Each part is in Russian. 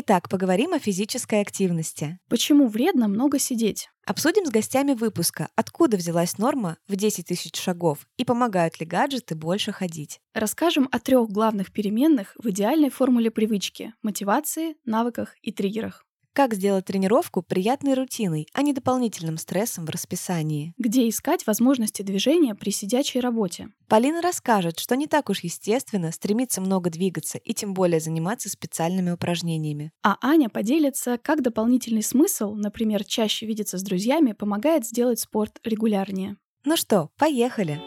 Итак, поговорим о физической активности. Почему вредно много сидеть? Обсудим с гостями выпуска, откуда взялась норма в 10 тысяч шагов и помогают ли гаджеты больше ходить. Расскажем о трех главных переменных в идеальной формуле привычки – мотивации, навыках и триггерах. Как сделать тренировку приятной рутиной, а не дополнительным стрессом в расписании? Где искать возможности движения при сидячей работе? Полина расскажет, что не так уж естественно стремиться много двигаться и тем более заниматься специальными упражнениями. А Аня поделится, как дополнительный смысл, например, чаще видеться с друзьями, помогает сделать спорт регулярнее. Ну что, поехали!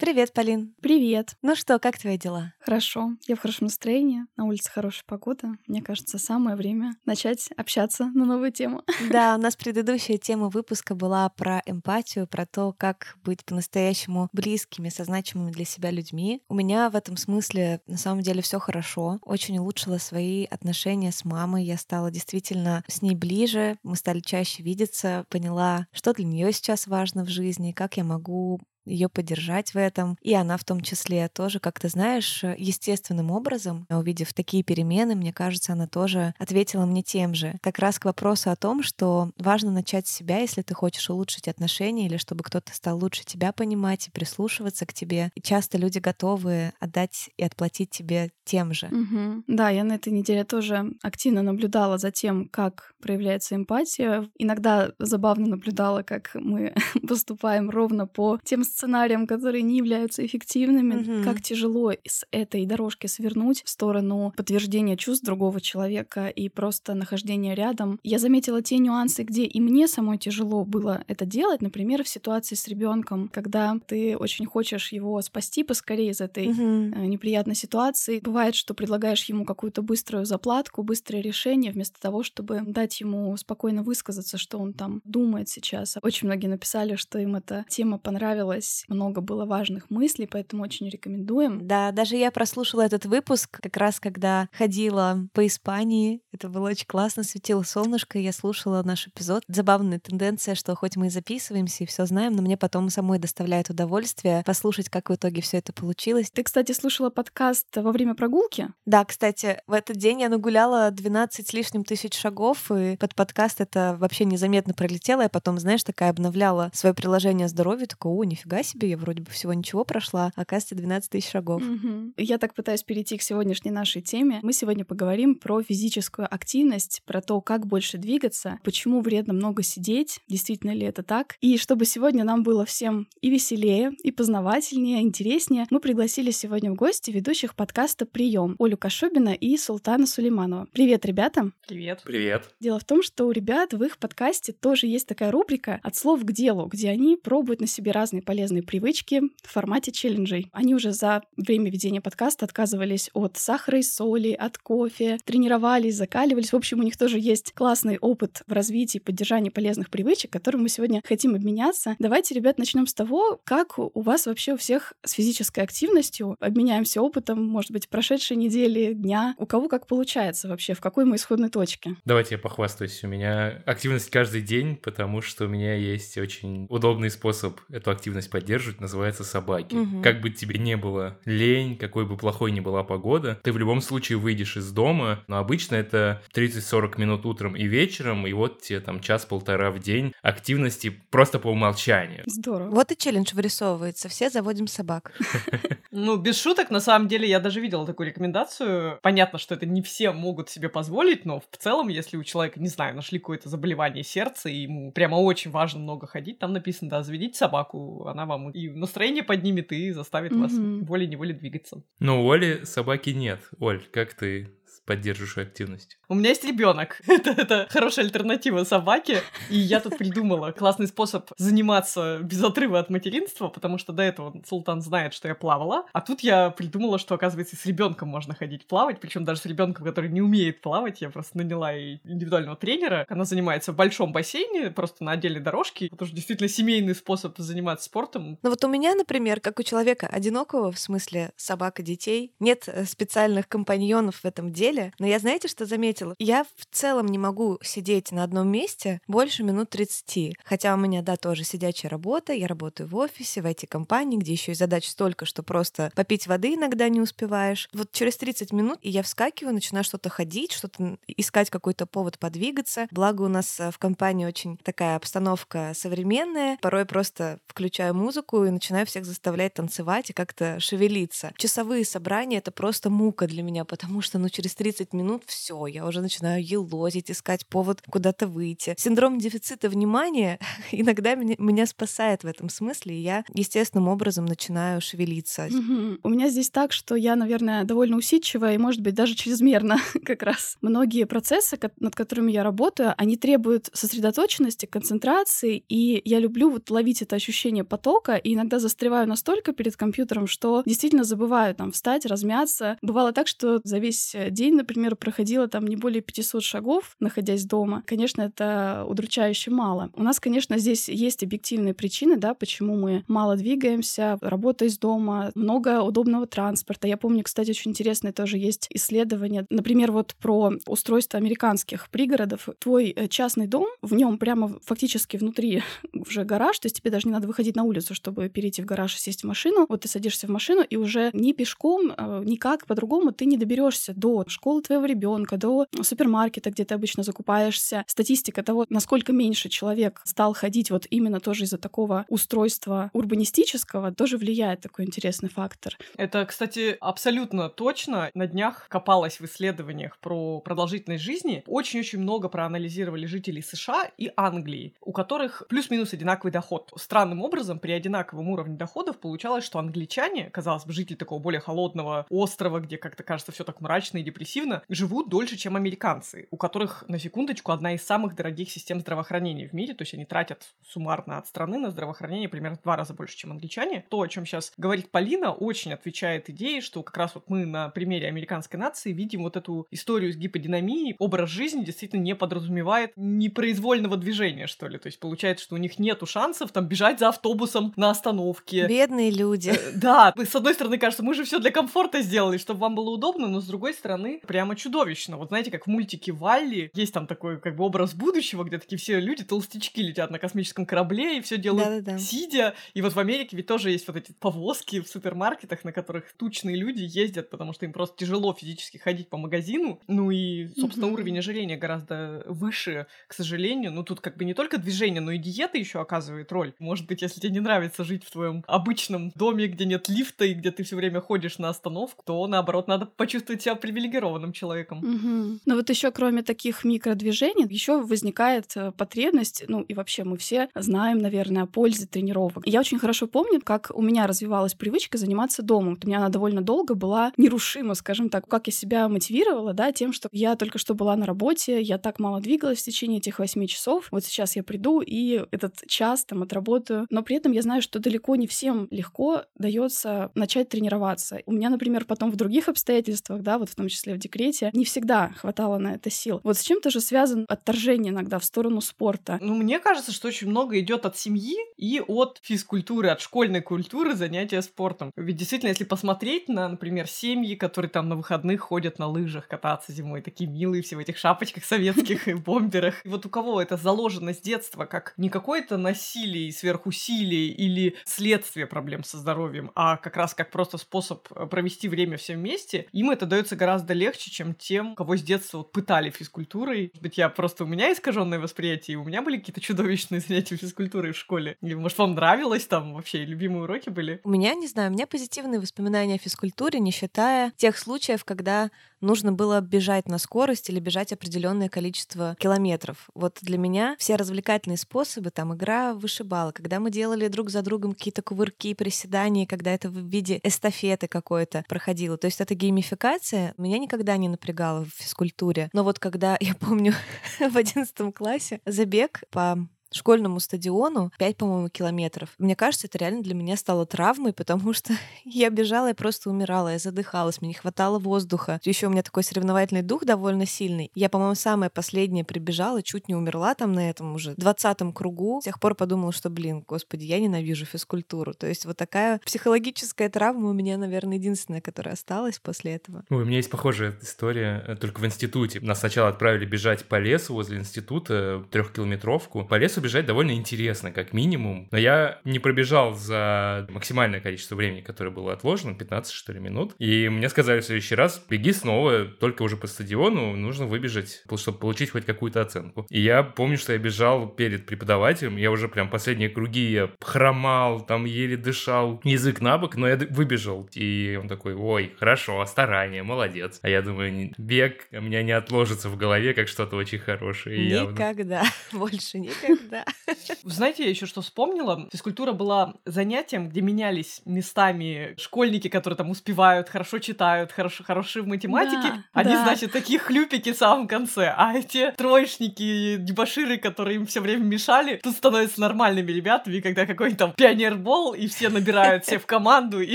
Привет, Полин. Привет. Ну что, как твои дела? Хорошо. Я в хорошем настроении. На улице хорошая погода. Мне кажется, самое время начать общаться на новую тему. Да, у нас предыдущая тема выпуска была про эмпатию, про то, как быть по-настоящему близкими, со значимыми для себя людьми. У меня в этом смысле на самом деле все хорошо. Очень улучшила свои отношения с мамой. Я стала действительно с ней ближе. Мы стали чаще видеться. Поняла, что для нее сейчас важно в жизни, как я могу ее поддержать в этом. И она в том числе тоже, как ты знаешь, естественным образом, увидев такие перемены, мне кажется, она тоже ответила мне тем же. Как раз к вопросу о том, что важно начать с себя, если ты хочешь улучшить отношения или чтобы кто-то стал лучше тебя понимать и прислушиваться к тебе. И часто люди готовы отдать и отплатить тебе тем же. Угу. Да, я на этой неделе тоже активно наблюдала за тем, как проявляется эмпатия. Иногда забавно наблюдала, как мы поступаем ровно по тем сценариям, которые не являются эффективными, mm-hmm. как тяжело с этой дорожки свернуть в сторону подтверждения чувств другого человека и просто нахождения рядом. Я заметила те нюансы, где и мне самой тяжело было это делать, например, в ситуации с ребенком, когда ты очень хочешь его спасти поскорее из этой mm-hmm. неприятной ситуации. Бывает, что предлагаешь ему какую-то быструю заплатку, быстрое решение, вместо того, чтобы дать ему спокойно высказаться, что он там думает сейчас. Очень многие написали, что им эта тема понравилась понравилось, много было важных мыслей, поэтому очень рекомендуем. Да, даже я прослушала этот выпуск как раз, когда ходила по Испании. Это было очень классно, светило солнышко, и я слушала наш эпизод. Забавная тенденция, что хоть мы и записываемся и все знаем, но мне потом самой доставляет удовольствие послушать, как в итоге все это получилось. Ты, кстати, слушала подкаст во время прогулки? Да, кстати, в этот день я нагуляла 12 с лишним тысяч шагов, и под подкаст это вообще незаметно пролетело. Я потом, знаешь, такая обновляла свое приложение здоровья, такое, о, нифига нифига себе, я вроде бы всего ничего прошла, а оказывается, 12 тысяч шагов. Угу. Я так пытаюсь перейти к сегодняшней нашей теме. Мы сегодня поговорим про физическую активность, про то, как больше двигаться, почему вредно много сидеть, действительно ли это так. И чтобы сегодня нам было всем и веселее, и познавательнее, интереснее, мы пригласили сегодня в гости ведущих подкаста «Прием» Олю Кашубина и Султана Сулейманова. Привет, ребята! Привет! Привет! Дело в том, что у ребят в их подкасте тоже есть такая рубрика «От слов к делу», где они пробуют на себе разные полезные полезные привычки в формате челленджей. Они уже за время ведения подкаста отказывались от сахара и соли, от кофе, тренировались, закаливались. В общем, у них тоже есть классный опыт в развитии и поддержании полезных привычек, которым мы сегодня хотим обменяться. Давайте, ребят, начнем с того, как у вас вообще у всех с физической активностью. Обменяемся опытом, может быть, прошедшей недели, дня. У кого как получается вообще, в какой мы исходной точке? Давайте я похвастаюсь. У меня активность каждый день, потому что у меня есть очень удобный способ эту активность поддерживать, называется собаки. Угу. Как бы тебе не было лень, какой бы плохой ни была погода, ты в любом случае выйдешь из дома, но обычно это 30-40 минут утром и вечером, и вот тебе там час-полтора в день активности просто по умолчанию. Здорово. Вот и челлендж вырисовывается, все заводим собак. Ну, без шуток, на самом деле, я даже видела такую рекомендацию. Понятно, что это не все могут себе позволить, но в целом, если у человека, не знаю, нашли какое-то заболевание сердца, и ему прямо очень важно много ходить, там написано, да, заведите собаку, она вам и настроение поднимет, и заставит mm-hmm. вас волей-неволей двигаться. Но у Оли собаки нет. Оль, как ты поддерживающую активность? У меня есть ребенок. это, это хорошая альтернатива собаке. И я тут придумала классный способ заниматься без отрыва от материнства, потому что до этого Султан знает, что я плавала. А тут я придумала, что, оказывается, с ребенком можно ходить плавать, причем даже с ребенком, который не умеет плавать. Я просто наняла ей индивидуального тренера. Она занимается в большом бассейне, просто на отдельной дорожке. Это уже действительно семейный способ заниматься спортом. Ну вот у меня, например, как у человека одинокого, в смысле собака, детей, нет э, специальных компаньонов в этом деле. Но я знаете, что заметила? Я в целом не могу сидеть на одном месте больше минут 30. Хотя у меня, да, тоже сидячая работа, я работаю в офисе, в IT-компании, где еще и задач столько, что просто попить воды иногда не успеваешь. Вот через 30 минут и я вскакиваю, начинаю что-то ходить, что-то искать какой-то повод подвигаться. Благо у нас э, в компании очень такая обстановка современная. Порой просто включаю музыку и начинаю всех заставлять танцевать и как-то шевелиться. Часовые собрания — это просто мука для меня, потому что, ну, через 30 минут все, я уже начинаю елозить, искать повод куда-то выйти. Синдром дефицита внимания иногда меня, меня спасает в этом смысле, и я естественным образом начинаю шевелиться. Угу. У меня здесь так, что я, наверное, довольно усидчивая и, может быть, даже чрезмерно как раз. Многие процессы, над которыми я работаю, они требуют сосредоточенности, концентрации, и я люблю вот ловить это ощущение потока, и иногда застреваю настолько перед компьютером, что действительно забываю там встать, размяться. Бывало так, что за весь день, например, проходила там не более 500 шагов, находясь дома. Конечно, это удручающе мало. У нас, конечно, здесь есть объективные причины, да, почему мы мало двигаемся, работа из дома, много удобного транспорта. Я помню, кстати, очень интересное тоже есть исследование, например, вот про устройство американских пригородов. Твой э, частный дом, в нем прямо фактически внутри уже гараж, то есть тебе даже не надо выходить на улицу, чтобы перейти в гараж и сесть в машину. Вот ты садишься в машину, и уже ни пешком, э, никак по-другому ты не доберешься до школы твоего ребенка, до супермаркета, где ты обычно закупаешься. Статистика того, насколько меньше человек стал ходить вот именно тоже из-за такого устройства урбанистического, тоже влияет такой интересный фактор. Это, кстати, абсолютно точно. На днях копалась в исследованиях про продолжительность жизни. Очень-очень много проанализировали жителей США и Англии, у которых плюс-минус одинаковый доход. Странным образом, при одинаковом уровне доходов получалось, что англичане, казалось бы, жители такого более холодного острова, где как-то кажется все так мрачно и депрессивно, живут дольше, чем американцы, у которых, на секундочку, одна из самых дорогих систем здравоохранения в мире, то есть они тратят суммарно от страны на здравоохранение примерно в два раза больше, чем англичане. То, о чем сейчас говорит Полина, очень отвечает идее, что как раз вот мы на примере американской нации видим вот эту историю с гиподинамией. Образ жизни действительно не подразумевает непроизвольного движения, что ли. То есть получается, что у них нету шансов там бежать за автобусом на остановке. Бедные люди. Э, да, с одной стороны, кажется, мы же все для комфорта сделали, чтобы вам было удобно, но с другой стороны, прямо чудовищно. Вот знаете, как в мультике Валли есть там такой как бы образ будущего, где такие все люди, толстячки летят на космическом корабле и все делают Да-да-да. сидя. И вот в Америке ведь тоже есть вот эти повозки в супермаркетах, на которых тучные люди ездят, потому что им просто тяжело физически ходить по магазину. Ну и, собственно, mm-hmm. уровень ожирения гораздо выше, к сожалению. Ну тут как бы не только движение, но и диета еще оказывает роль. Может быть, если тебе не нравится жить в твоем обычном доме, где нет лифта и где ты все время ходишь на остановку, то наоборот надо почувствовать себя привилегированным человеком. Угу. Но вот еще кроме таких микродвижений, еще возникает э, потребность, ну и вообще мы все знаем, наверное, о пользе тренировок. Я очень хорошо помню, как у меня развивалась привычка заниматься домом. У меня она довольно долго была нерушима, скажем так. Как я себя мотивировала, да, тем, что я только что была на работе, я так мало двигалась в течение этих восьми часов. Вот сейчас я приду и этот час там отработаю. Но при этом я знаю, что далеко не всем легко дается начать тренироваться. У меня, например, потом в других обстоятельствах, да, вот в том числе в декрете, не всегда хватало на это сил. Вот с чем-то же связан отторжение иногда в сторону спорта. Ну, мне кажется, что очень много идет от семьи и от физкультуры, от школьной культуры занятия спортом. Ведь действительно, если посмотреть на, например, семьи, которые там на выходных ходят на лыжах кататься зимой, такие милые все в этих шапочках советских и бомберах. И вот у кого это заложено с детства, как не какое-то насилие сверхусилие или следствие проблем со здоровьем, а как раз как просто способ провести время все вместе, им это дается гораздо легче, чем тем, кого с детства вот пытали физкультурой. Может быть, я просто у меня искаженное восприятие, и у меня были какие-то чудовищные занятия физкультурой в школе. Или, может, вам нравилось там вообще, любимые уроки были? У меня, не знаю, у меня позитивные воспоминания о физкультуре, не считая тех случаев, когда нужно было бежать на скорость или бежать определенное количество километров. Вот для меня все развлекательные способы, там игра вышибала, когда мы делали друг за другом какие-то кувырки, приседания, когда это в виде эстафеты какой-то проходило. То есть эта геймификация меня никогда не напрягало в физкультуре. Но вот когда, я помню, в одиннадцатом классе забег по школьному стадиону 5, по-моему, километров. Мне кажется, это реально для меня стало травмой, потому что я бежала, я просто умирала, я задыхалась, мне не хватало воздуха. Еще у меня такой соревновательный дух довольно сильный. Я, по-моему, самая последняя прибежала, чуть не умерла там на этом уже двадцатом кругу. С тех пор подумала, что, блин, господи, я ненавижу физкультуру. То есть вот такая психологическая травма у меня, наверное, единственная, которая осталась после этого. Ой, у меня есть похожая история, э, только в институте. Нас сначала отправили бежать по лесу возле института, трехкилометровку. По лесу бежать довольно интересно, как минимум. Но я не пробежал за максимальное количество времени, которое было отложено, 15, что ли, минут. И мне сказали в следующий раз, беги снова, только уже по стадиону, нужно выбежать, чтобы получить хоть какую-то оценку. И я помню, что я бежал перед преподавателем, я уже прям последние круги, я хромал, там еле дышал, язык на бок, но я выбежал. И он такой, ой, хорошо, старание, молодец. А я думаю, бег у меня не отложится в голове, как что-то очень хорошее. Никогда, больше никогда да. Знаете, я еще что вспомнила? Физкультура была занятием, где менялись местами школьники, которые там успевают, хорошо читают, хорошо, хороши в математике. Да, Они, да. значит, такие хлюпики в самом конце. А эти троечники, дебаширы, которые им все время мешали, тут становятся нормальными ребятами, когда какой-нибудь там пионербол, и все набирают все в команду, и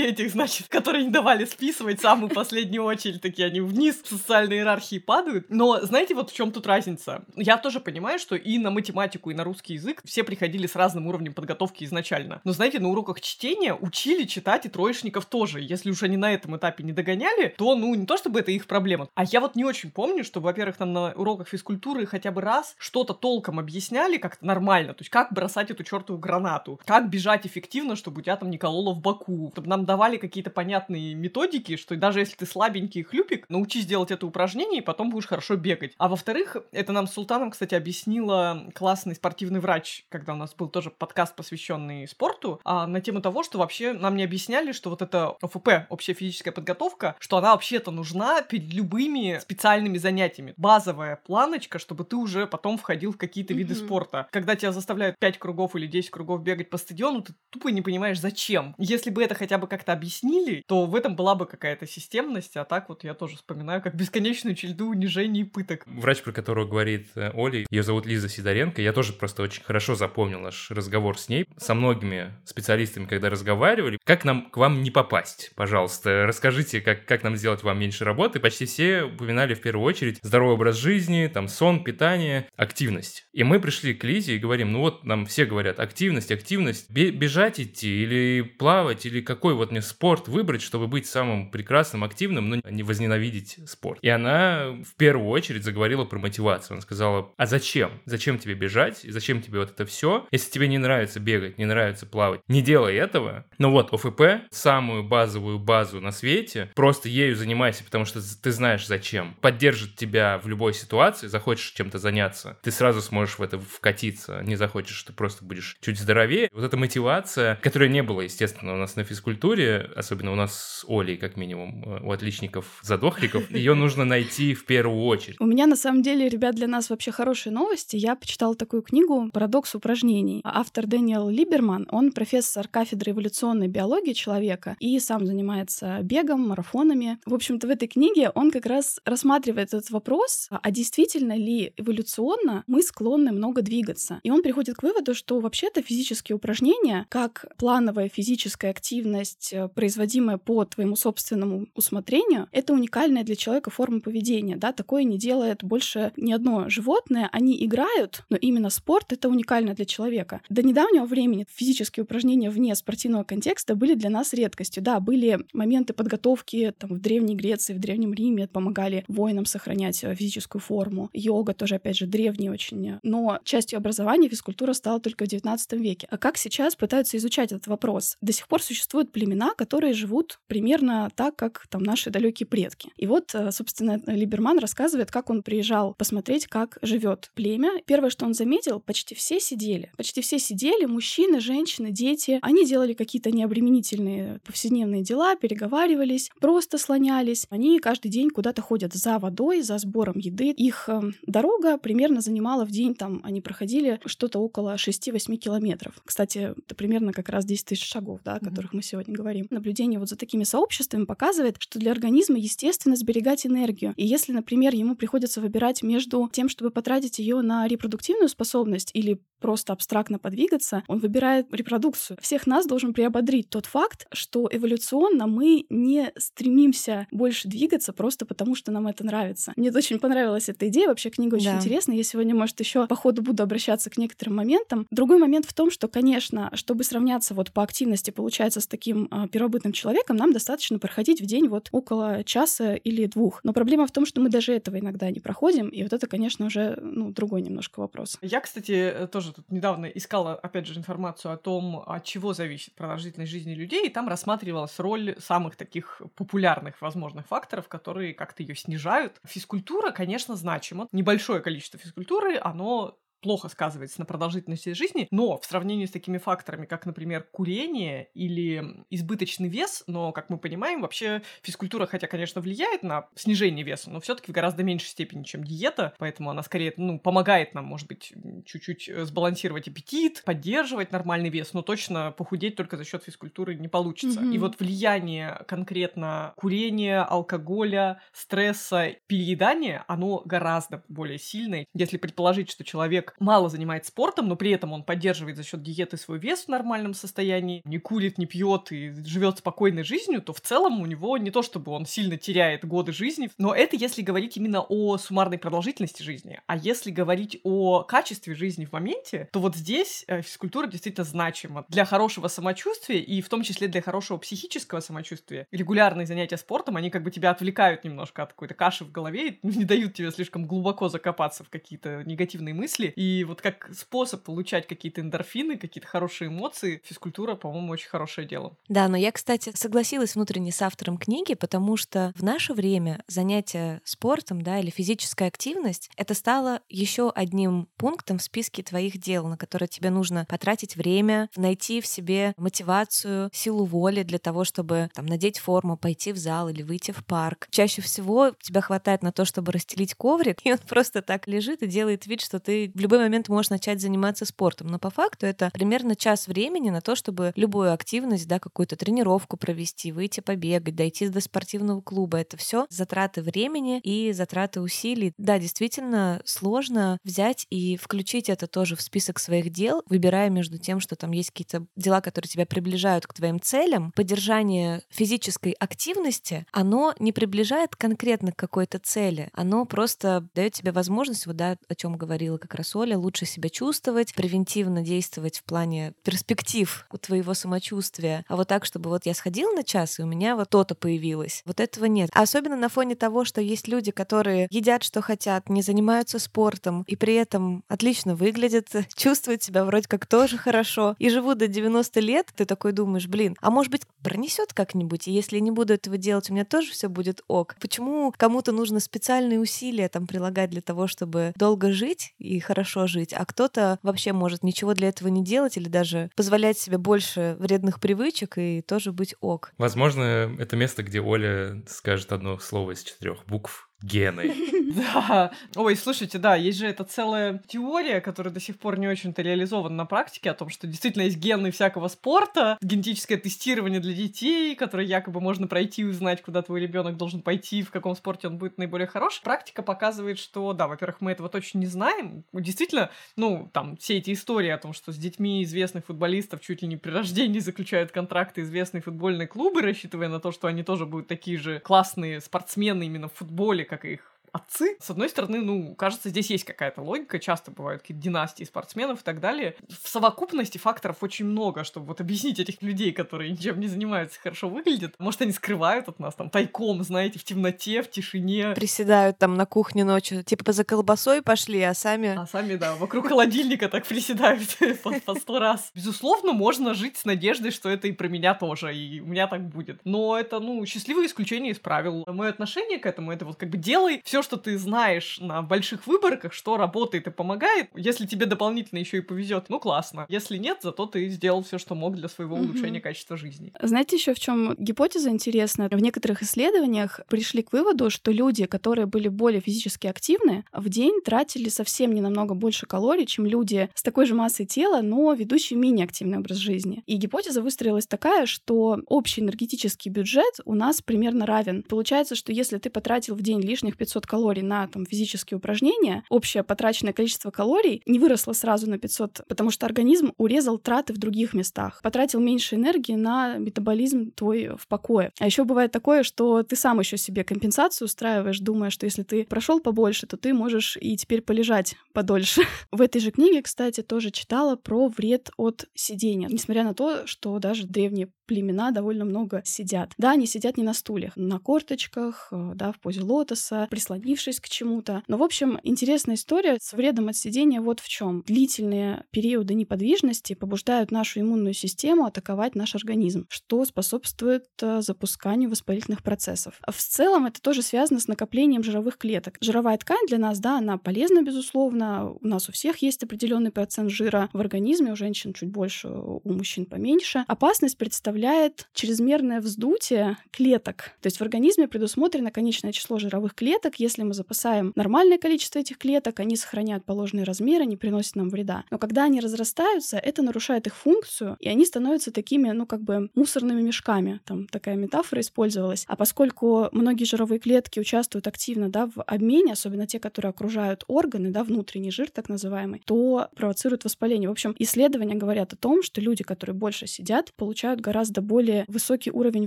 этих, значит, которые не давали списывать самую последнюю очередь, такие они вниз в социальной иерархии падают. Но знаете, вот в чем тут разница? Я тоже понимаю, что и на математику, и на русский русский язык, все приходили с разным уровнем подготовки изначально. Но знаете, на уроках чтения учили читать и троечников тоже. Если уж они на этом этапе не догоняли, то, ну, не то чтобы это их проблема. А я вот не очень помню, что, во-первых, там на уроках физкультуры хотя бы раз что-то толком объясняли как-то нормально. То есть, как бросать эту чертову гранату, как бежать эффективно, чтобы у тебя там не кололо в боку. Чтобы нам давали какие-то понятные методики, что даже если ты слабенький хлюпик, научись делать это упражнение, и потом будешь хорошо бегать. А во-вторых, это нам с Султаном, кстати, объяснила классный спортивный спортивный врач, когда у нас был тоже подкаст, посвященный спорту, а, на тему того, что вообще нам не объясняли, что вот эта ОФП, общая физическая подготовка, что она вообще-то нужна перед любыми специальными занятиями. Базовая планочка, чтобы ты уже потом входил в какие-то mm-hmm. виды спорта. Когда тебя заставляют 5 кругов или 10 кругов бегать по стадиону, ты тупо не понимаешь, зачем. Если бы это хотя бы как-то объяснили, то в этом была бы какая-то системность, а так вот я тоже вспоминаю, как бесконечную череду унижений и пыток. Врач, про которого говорит э, Оля, ее зовут Лиза Сидоренко, я тоже просто очень хорошо запомнил наш разговор с ней. Со многими специалистами, когда разговаривали, как нам к вам не попасть, пожалуйста, расскажите, как, как нам сделать вам меньше работы. Почти все упоминали в первую очередь здоровый образ жизни, там сон, питание, активность. И мы пришли к Лизе и говорим, ну вот нам все говорят, активность, активность, бежать идти или плавать, или какой вот мне спорт выбрать, чтобы быть самым прекрасным, активным, но не возненавидеть спорт. И она в первую очередь заговорила про мотивацию. Она сказала, а зачем? Зачем тебе бежать? Зачем тебе вот это все. Если тебе не нравится бегать, не нравится плавать, не делай этого. Но вот ОФП, самую базовую базу на свете, просто ею занимайся, потому что ты знаешь зачем. Поддержит тебя в любой ситуации, захочешь чем-то заняться, ты сразу сможешь в это вкатиться. Не захочешь, ты просто будешь чуть здоровее. Вот эта мотивация, которая не была, естественно, у нас на физкультуре, особенно у нас с Олей, как минимум, э, у отличников-задохликов, ее нужно найти в первую очередь. У меня, на самом деле, ребят, для нас вообще хорошие новости. Я почитала такую книгу «Парадокс упражнений». Автор Дэниел Либерман, он профессор кафедры эволюционной биологии человека и сам занимается бегом, марафонами. В общем-то, в этой книге он как раз рассматривает этот вопрос, а действительно ли эволюционно мы склонны много двигаться. И он приходит к выводу, что вообще-то физические упражнения, как плановая физическая активность, э, производимая по твоему собственному усмотрению, это уникальная для человека форма поведения. Да? Такое не делает больше ни одно животное. Они играют, но именно спорт — это уникально для человека. До недавнего времени физические упражнения вне спортивного контекста были для нас редкостью. Да, были моменты подготовки там, в Древней Греции, в Древнем Риме, помогали воинам сохранять э, физическую форму. Йога тоже, опять же, древний очень. Но частью образования физкультура стала только в XIX веке. А как сейчас пытаются изучать этот вопрос? До сих пор существуют племена, которые живут примерно так, как там наши далекие предки. И вот, э, собственно, Либерман рассказывает, как он приезжал посмотреть, как живет племя. Первое, что он заметил, почти все сидели. Почти все сидели, мужчины, женщины, дети. Они делали какие-то необременительные повседневные дела, переговаривались, просто слонялись. Они каждый день куда-то ходят за водой, за сбором еды. Их э, дорога примерно занимала в день, там они проходили что-то около 6-8 километров. Кстати, это примерно как раз 10 тысяч шагов, да, о которых mm-hmm. мы сегодня говорим. Наблюдение вот за такими сообществами показывает, что для организма естественно сберегать энергию. И если, например, ему приходится выбирать между тем, чтобы потратить ее на репродуктивную способность или просто абстрактно подвигаться, он выбирает репродукцию. Всех нас должен приободрить тот факт, что эволюционно мы не стремимся больше двигаться просто потому, что нам это нравится. Мне очень понравилась эта идея, вообще книга очень да. интересная. Я сегодня, может, еще по ходу буду обращаться к некоторым моментам. Другой момент в том, что, конечно, чтобы сравняться вот по активности, получается, с таким э, первобытным человеком, нам достаточно проходить в день вот около часа или двух. Но проблема в том, что мы даже этого иногда не проходим, и вот это, конечно, уже ну, другой немножко вопрос. Я, кстати, тоже тут недавно искала, опять же, информацию о том, от чего зависит продолжительность жизни людей, и там рассматривалась роль самых таких популярных возможных факторов, которые как-то ее снижают. Физкультура, конечно, значима. Небольшое количество физкультуры, оно плохо сказывается на продолжительности жизни, но в сравнении с такими факторами, как, например, курение или избыточный вес, но, как мы понимаем, вообще физкультура, хотя, конечно, влияет на снижение веса, но все-таки в гораздо меньшей степени, чем диета, поэтому она скорее, ну, помогает нам, может быть, чуть-чуть э, сбалансировать аппетит, поддерживать нормальный вес, но точно похудеть только за счет физкультуры не получится. Mm-hmm. И вот влияние конкретно курения, алкоголя, стресса, переедания, оно гораздо более сильное. Если предположить, что человек человек мало занимается спортом, но при этом он поддерживает за счет диеты свой вес в нормальном состоянии, не курит, не пьет и живет спокойной жизнью, то в целом у него не то чтобы он сильно теряет годы жизни, но это если говорить именно о суммарной продолжительности жизни. А если говорить о качестве жизни в моменте, то вот здесь э, физкультура действительно значима для хорошего самочувствия и в том числе для хорошего психического самочувствия. Регулярные занятия спортом, они как бы тебя отвлекают немножко от какой-то каши в голове не дают тебе слишком глубоко закопаться в какие-то негативные мысли. И вот как способ получать какие-то эндорфины, какие-то хорошие эмоции, физкультура, по-моему, очень хорошее дело. Да, но я, кстати, согласилась внутренне с автором книги, потому что в наше время занятие спортом, да, или физическая активность, это стало еще одним пунктом в списке твоих дел, на которые тебе нужно потратить время, найти в себе мотивацию, силу воли для того, чтобы там надеть форму, пойти в зал или выйти в парк. Чаще всего тебя хватает на то, чтобы расстелить коврик, и он просто так лежит и делает вид, что ты в любой момент можешь начать заниматься спортом. Но по факту это примерно час времени на то, чтобы любую активность, да, какую-то тренировку провести, выйти побегать, дойти до спортивного клуба. Это все затраты времени и затраты усилий. Да, действительно сложно взять и включить это тоже в список своих дел, выбирая между тем, что там есть какие-то дела, которые тебя приближают к твоим целям. Поддержание физической активности, оно не приближает конкретно к какой-то цели, оно просто дает тебе возможность, вот да, о чем говорила как раз соли, лучше себя чувствовать, превентивно действовать в плане перспектив у твоего самочувствия. А вот так, чтобы вот я сходила на час, и у меня вот то-то появилось. Вот этого нет. А особенно на фоне того, что есть люди, которые едят, что хотят, не занимаются спортом, и при этом отлично выглядят, чувствуют себя вроде как тоже хорошо, и живут до 90 лет, ты такой думаешь, блин, а может быть пронесет как-нибудь, и если не буду этого делать, у меня тоже все будет ок. Почему кому-то нужно специальные усилия там прилагать для того, чтобы долго жить и хорошо хорошо жить, а кто-то вообще может ничего для этого не делать или даже позволять себе больше вредных привычек и тоже быть ок. Возможно, это место, где Оля скажет одно слово из четырех букв гены. Да. Ой, слушайте, да, есть же эта целая теория, которая до сих пор не очень-то реализована на практике, о том, что действительно есть гены всякого спорта, генетическое тестирование для детей, которое якобы можно пройти и узнать, куда твой ребенок должен пойти, в каком спорте он будет наиболее хорош. Практика показывает, что, да, во-первых, мы этого точно не знаем. Действительно, ну, там, все эти истории о том, что с детьми известных футболистов чуть ли не при рождении заключают контракты известные футбольные клубы, рассчитывая на то, что они тоже будут такие же классные спортсмены именно в футболе, как их отцы. С одной стороны, ну, кажется, здесь есть какая-то логика, часто бывают какие-то династии спортсменов и так далее. В совокупности факторов очень много, чтобы вот объяснить этих людей, которые ничем не занимаются, хорошо выглядят. Может, они скрывают от нас там тайком, знаете, в темноте, в тишине. Приседают там на кухне ночью, типа за колбасой пошли, а сами... А сами, да, вокруг холодильника так приседают по сто раз. Безусловно, можно жить с надеждой, что это и про меня тоже, и у меня так будет. Но это, ну, счастливое исключение из правил. Мое отношение к этому, это вот как бы делай все, что ты знаешь на больших выборках, что работает и помогает, если тебе дополнительно еще и повезет, ну классно. Если нет, зато ты сделал все, что мог для своего улучшения качества жизни. Знаете еще в чем гипотеза интересная? В некоторых исследованиях пришли к выводу, что люди, которые были более физически активны, в день тратили совсем не намного больше калорий, чем люди с такой же массой тела, но ведущие менее активный образ жизни. И гипотеза выстроилась такая, что общий энергетический бюджет у нас примерно равен. Получается, что если ты потратил в день лишних 500 калорий на там, физические упражнения, общее потраченное количество калорий не выросло сразу на 500, потому что организм урезал траты в других местах, потратил меньше энергии на метаболизм твой в покое. А еще бывает такое, что ты сам еще себе компенсацию устраиваешь, думая, что если ты прошел побольше, то ты можешь и теперь полежать подольше. В этой же книге, кстати, тоже читала про вред от сидения. Несмотря на то, что даже древние племена довольно много сидят. Да, они сидят не на стульях, на корточках, э, да, в позе лотоса, прислонившись к чему-то. Но, в общем, интересная история с вредом от сидения вот в чем. Длительные периоды неподвижности побуждают нашу иммунную систему атаковать наш организм, что способствует э, запусканию воспалительных процессов. В целом это тоже связано с накоплением жировых клеток. Жировая ткань для нас, да, она полезна, безусловно. У нас у всех есть определенный процент жира в организме, у женщин чуть больше, у мужчин поменьше. Опасность представляет представляет чрезмерное вздутие клеток. То есть в организме предусмотрено конечное число жировых клеток. Если мы запасаем нормальное количество этих клеток, они сохраняют положенные размеры, не приносят нам вреда. Но когда они разрастаются, это нарушает их функцию, и они становятся такими, ну, как бы мусорными мешками. Там такая метафора использовалась. А поскольку многие жировые клетки участвуют активно, да, в обмене, особенно те, которые окружают органы, да, внутренний жир так называемый, то провоцируют воспаление. В общем, исследования говорят о том, что люди, которые больше сидят, получают гораздо гораздо более высокий уровень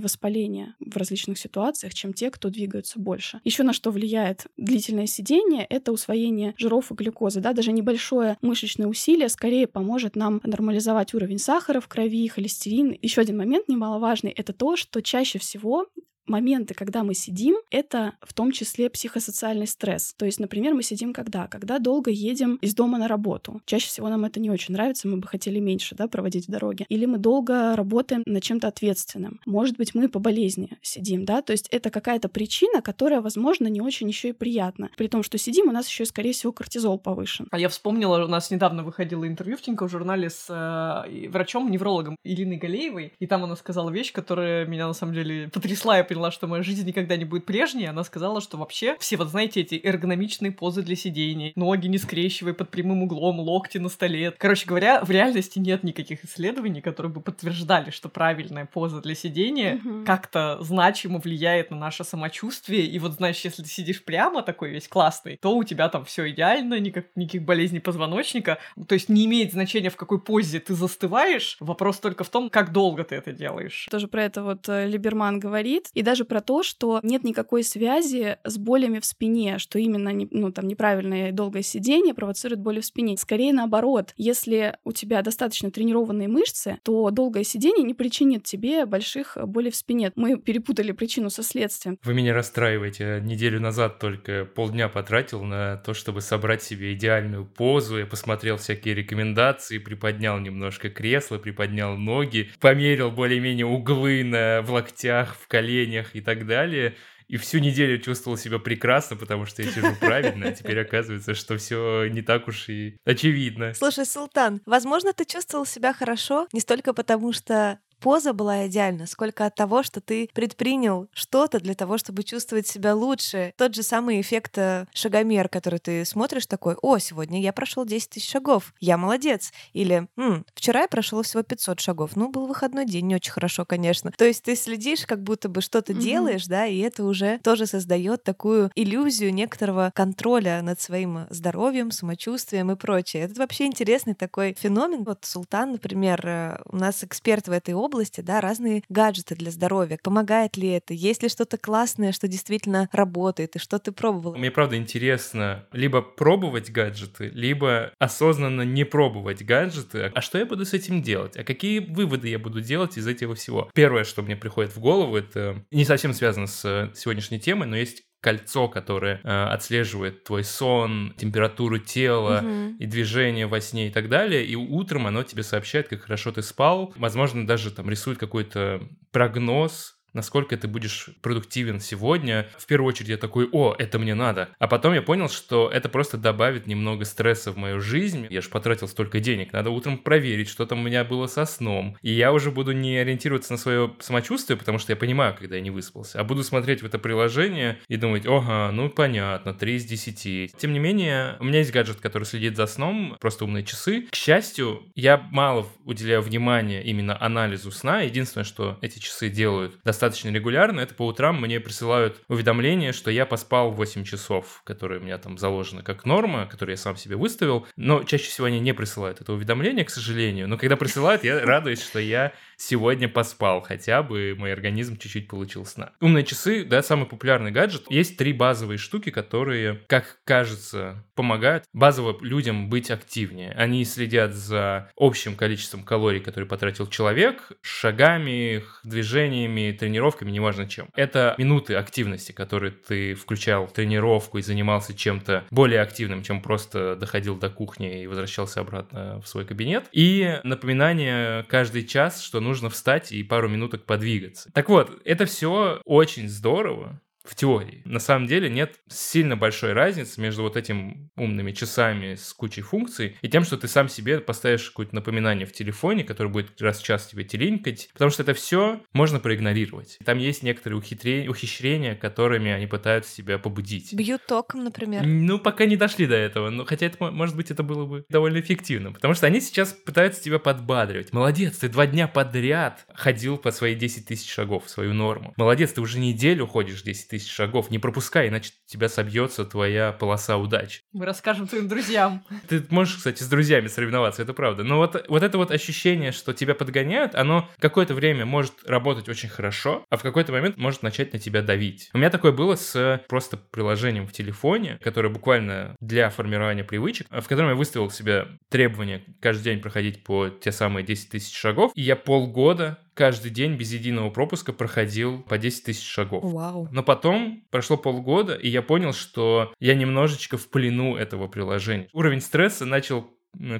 воспаления в различных ситуациях, чем те, кто двигаются больше. Еще на что влияет длительное сидение, это усвоение жиров и глюкозы. Да? Даже небольшое мышечное усилие скорее поможет нам нормализовать уровень сахара в крови, холестерин. Еще один момент немаловажный — это то, что чаще всего моменты, когда мы сидим, это в том числе психосоциальный стресс. То есть, например, мы сидим когда? Когда долго едем из дома на работу. Чаще всего нам это не очень нравится, мы бы хотели меньше да, проводить в дороге. Или мы долго работаем над чем-то ответственным. Может быть, мы по болезни сидим, да, то есть это какая-то причина, которая, возможно, не очень еще и приятна. При том, что сидим, у нас еще, скорее всего, кортизол повышен. А я вспомнила, у нас недавно выходило интервью в журнале с э, врачом-неврологом Ириной Галеевой, и там она сказала вещь, которая меня на самом деле потрясла, я поняла, что моя жизнь никогда не будет прежней, она сказала, что вообще все, вот знаете, эти эргономичные позы для сидений, ноги не скрещивай под прямым углом, локти на столе. Короче говоря, в реальности нет никаких исследований, которые бы подтверждали, что правильная поза для сидения mm-hmm. как-то значимо влияет на наше самочувствие. И вот, знаешь, если ты сидишь прямо такой весь классный, то у тебя там все идеально, никак, никаких болезней позвоночника. То есть не имеет значения, в какой позе ты застываешь. Вопрос только в том, как долго ты это делаешь. Тоже про это вот э, Либерман говорит. И даже про то, что нет никакой связи с болями в спине, что именно ну, там, неправильное и долгое сидение провоцирует боли в спине. Скорее наоборот, если у тебя достаточно тренированные мышцы, то долгое сидение не причинит тебе больших болей в спине. Мы перепутали причину со следствием. Вы меня расстраиваете. Неделю назад только полдня потратил на то, чтобы собрать себе идеальную позу. Я посмотрел всякие рекомендации, приподнял немножко кресло, приподнял ноги, померил более-менее углы на, в локтях, в коленях и так далее. И всю неделю чувствовал себя прекрасно, потому что я сижу правильно, а теперь оказывается, что все не так уж и очевидно. Слушай, Султан, возможно, ты чувствовал себя хорошо не столько потому, что поза была идеальна, сколько от того, что ты предпринял что-то для того, чтобы чувствовать себя лучше. Тот же самый эффект э, шагомер, который ты смотришь такой, о, сегодня я прошел 10 тысяч шагов, я молодец. Или, М, вчера я прошел всего 500 шагов. Ну, был выходной день, не очень хорошо, конечно. То есть ты следишь, как будто бы что-то mm-hmm. делаешь, да, и это уже тоже создает такую иллюзию некоторого контроля над своим здоровьем, самочувствием и прочее. Это вообще интересный такой феномен. Вот Султан, например, э, у нас эксперт в этой области, области, да, разные гаджеты для здоровья. Помогает ли это? Есть ли что-то классное, что действительно работает, и что ты пробовала? Мне правда интересно либо пробовать гаджеты, либо осознанно не пробовать гаджеты. А что я буду с этим делать? А какие выводы я буду делать из этого всего? Первое, что мне приходит в голову, это не совсем связано с сегодняшней темой, но есть кольцо, которое э, отслеживает твой сон, температуру тела угу. и движение во сне и так далее. И утром оно тебе сообщает, как хорошо ты спал. Возможно, даже там рисует какой-то прогноз насколько ты будешь продуктивен сегодня. В первую очередь я такой, о, это мне надо. А потом я понял, что это просто добавит немного стресса в мою жизнь. Я же потратил столько денег, надо утром проверить, что там у меня было со сном. И я уже буду не ориентироваться на свое самочувствие, потому что я понимаю, когда я не выспался, а буду смотреть в это приложение и думать, ага, ну понятно, 3 из 10. Тем не менее, у меня есть гаджет, который следит за сном, просто умные часы. К счастью, я мало уделяю внимания именно анализу сна. Единственное, что эти часы делают регулярно, это по утрам мне присылают уведомление, что я поспал 8 часов, которые у меня там заложены как норма, которые я сам себе выставил. Но чаще всего они не присылают это уведомление, к сожалению. Но когда присылают, я радуюсь, что я сегодня поспал, хотя бы мой организм чуть-чуть получил сна. Умные часы, да, самый популярный гаджет. Есть три базовые штуки, которые, как кажется, помогают базово людям быть активнее. Они следят за общим количеством калорий, которые потратил человек, шагами, движениями, тренировками, неважно чем. Это минуты активности, которые ты включал в тренировку и занимался чем-то более активным, чем просто доходил до кухни и возвращался обратно в свой кабинет. И напоминание каждый час, что нужно встать и пару минуток подвигаться. Так вот, это все очень здорово, в теории. На самом деле нет сильно большой разницы между вот этим умными часами с кучей функций и тем, что ты сам себе поставишь какое-то напоминание в телефоне, которое будет раз в час тебе телинкать, потому что это все можно проигнорировать. Там есть некоторые ухитрения, ухищрения, которыми они пытаются себя побудить. Бьют током, например. Ну, пока не дошли до этого, но хотя это, может быть, это было бы довольно эффективно, потому что они сейчас пытаются тебя подбадривать. Молодец, ты два дня подряд ходил по свои 10 тысяч шагов, свою норму. Молодец, ты уже неделю ходишь 10 тысяч шагов. Не пропускай, иначе тебя собьется твоя полоса удач. Мы расскажем твоим друзьям. Ты можешь, кстати, с друзьями соревноваться, это правда. Но вот, вот это вот ощущение, что тебя подгоняют, оно какое-то время может работать очень хорошо, а в какой-то момент может начать на тебя давить. У меня такое было с просто приложением в телефоне, которое буквально для формирования привычек, в котором я выставил себе требование каждый день проходить по те самые 10 тысяч шагов, и я полгода каждый день без единого пропуска проходил по 10 тысяч шагов. Вау. Но потом прошло полгода, и я понял, что я немножечко в плену этого приложения. Уровень стресса начал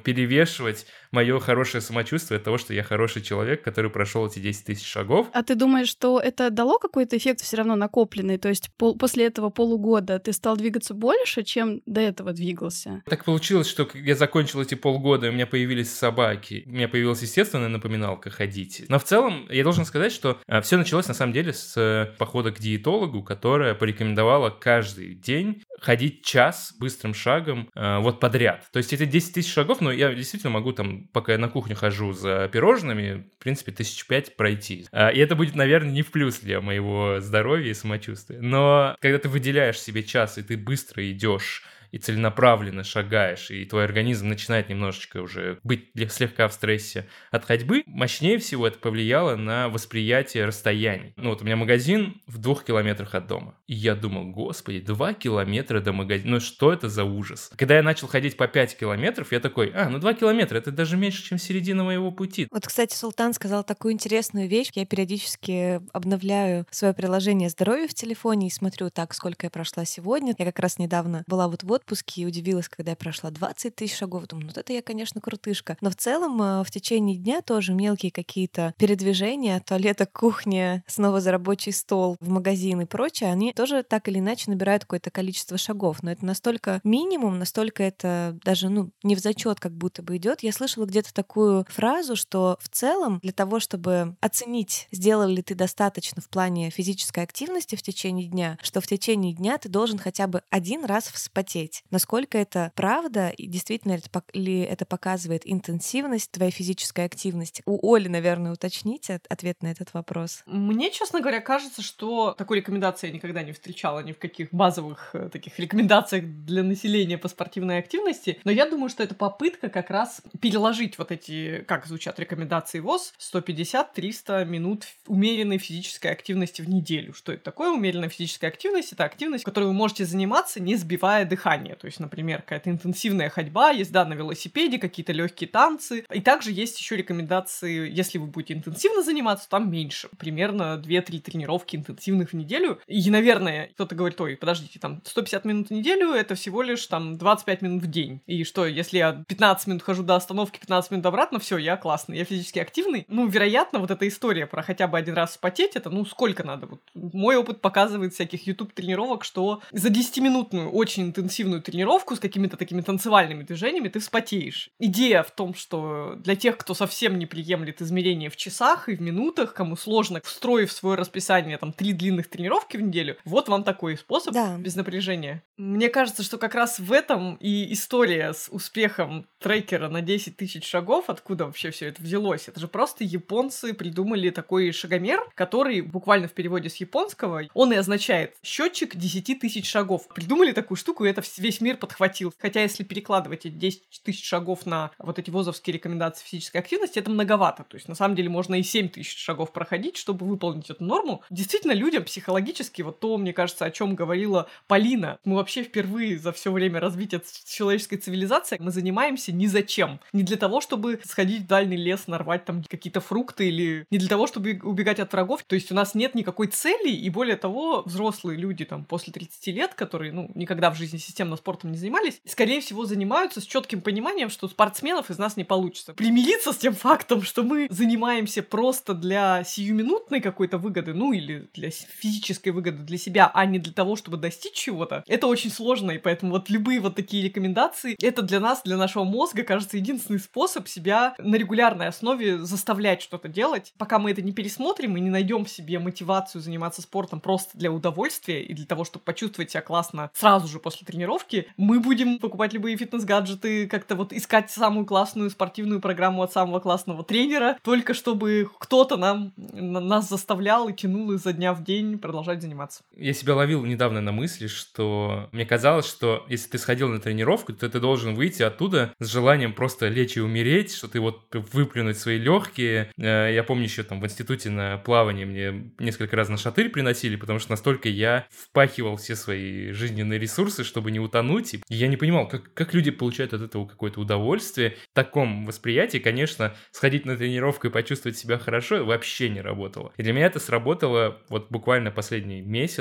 перевешивать мое хорошее самочувствие от того, что я хороший человек, который прошел эти 10 тысяч шагов. А ты думаешь, что это дало какой-то эффект все равно накопленный? То есть пол- после этого полугода ты стал двигаться больше, чем до этого двигался? Так получилось, что я закончил эти полгода, и у меня появились собаки. У меня появилась естественная напоминалка ходить. Но в целом я должен сказать, что а, все началось на самом деле с э, похода к диетологу, которая порекомендовала каждый день ходить час быстрым шагом э, вот подряд. То есть это 10 тысяч шагов, но я действительно могу там, пока я на кухню хожу за пирожными, в принципе, тысяч пять пройти. Э, и это будет, наверное, не в плюс для моего здоровья и самочувствия. Но когда ты выделяешь себе час, и ты быстро идешь и целенаправленно шагаешь, и твой организм начинает немножечко уже быть слегка в стрессе от ходьбы, мощнее всего это повлияло на восприятие расстояний. Ну вот у меня магазин в двух километрах от дома. И я думал, господи, два километра до магазина, ну что это за ужас? Когда я начал ходить по 5 километров, я такой, а, ну два километра, это даже меньше, чем середина моего пути. Вот, кстати, Султан сказал такую интересную вещь. Я периодически обновляю свое приложение здоровья в телефоне и смотрю так, сколько я прошла сегодня. Я как раз недавно была вот в отпуске и удивилась, когда я прошла 20 тысяч шагов. Думаю, ну это я, конечно, крутышка. Но в целом э, в течение дня тоже мелкие какие-то передвижения туалета к кухне, снова за рабочий стол, в магазин и прочее, они тоже так или иначе набирают какое-то количество шагов. Но это настолько минимум, настолько это даже ну, не в зачет как будто бы идет. Я слышала где-то такую фразу, что в целом для того, чтобы оценить, сделал ли ты достаточно в плане физической активности в течение дня, что в течение дня ты должен хотя бы один раз вспотеть насколько это правда и действительно ли это показывает интенсивность твоей физической активности. У Оли, наверное, уточните ответ на этот вопрос. Мне, честно говоря, кажется, что такой рекомендации я никогда не встречала ни в каких базовых э, таких рекомендациях для населения по спортивной активности, но я думаю, что это попытка как раз переложить вот эти, как звучат рекомендации ВОЗ, 150-300 минут умеренной физической активности в неделю. Что это такое умеренная физическая активность? Это активность, которой вы можете заниматься, не сбивая дыхание. То есть, например, какая-то интенсивная ходьба, езда на велосипеде, какие-то легкие танцы. И также есть еще рекомендации, если вы будете интенсивно заниматься, там меньше. Примерно 2-3 тренировки интенсивных в неделю. И, наверное, наверное, кто-то говорит, ой, подождите, там 150 минут в неделю, это всего лишь там 25 минут в день. И что, если я 15 минут хожу до остановки, 15 минут обратно, все, я классный, я физически активный. Ну, вероятно, вот эта история про хотя бы один раз спотеть, это, ну, сколько надо? Вот мой опыт показывает всяких YouTube-тренировок, что за 10-минутную очень интенсивную тренировку с какими-то такими танцевальными движениями ты вспотеешь. Идея в том, что для тех, кто совсем не приемлет измерения в часах и в минутах, кому сложно, встроив в свое расписание там три длинных тренировки в неделю, вот вам такой способ да. без напряжения. Мне кажется, что как раз в этом и история с успехом трекера на 10 тысяч шагов, откуда вообще все это взялось. Это же просто японцы придумали такой шагомер, который буквально в переводе с японского, он и означает счетчик 10 тысяч шагов. Придумали такую штуку, и это весь мир подхватил. Хотя если перекладывать эти 10 тысяч шагов на вот эти возовские рекомендации физической активности, это многовато. То есть на самом деле можно и 7 тысяч шагов проходить, чтобы выполнить эту норму. Действительно, людям психологически, вот то, мне кажется, о чем говорила Полина, мы вообще впервые за все время развития человеческой цивилизации, мы занимаемся ни зачем. Не для того, чтобы сходить в дальний лес, нарвать там какие-то фрукты или не для того, чтобы убегать от врагов. То есть у нас нет никакой цели, и более того, взрослые люди там после 30 лет, которые, ну, никогда в жизни системно спортом не занимались, скорее всего, занимаются с четким пониманием, что спортсменов из нас не получится. Примириться с тем фактом, что мы занимаемся просто для сиюминутной какой-то выгоды, ну, или для физической выгоды для себя, а не для того, чтобы достичь чего-то, это очень сложно, и поэтому вот любые вот такие рекомендации, это для нас, для нашего мозга, кажется, единственный способ себя на регулярной основе заставлять что-то делать. Пока мы это не пересмотрим и не найдем в себе мотивацию заниматься спортом просто для удовольствия и для того, чтобы почувствовать себя классно сразу же после тренировки, мы будем покупать любые фитнес-гаджеты, как-то вот искать самую классную спортивную программу от самого классного тренера, только чтобы кто-то нам нас заставлял и тянул изо дня в день продолжать заниматься. Я себя ловил недавно на мысли, что мне казалось, что если ты сходил на тренировку, то ты должен выйти оттуда с желанием просто лечь и умереть, что ты вот выплюнуть свои легкие. Э, я помню еще там в институте на плавании мне несколько раз на шатырь приносили, потому что настолько я впахивал все свои жизненные ресурсы, чтобы не утонуть. И я не понимал, как, как люди получают от этого какое-то удовольствие. В таком восприятии, конечно, сходить на тренировку и почувствовать себя хорошо вообще не работало. И для меня это сработало вот буквально последний месяц,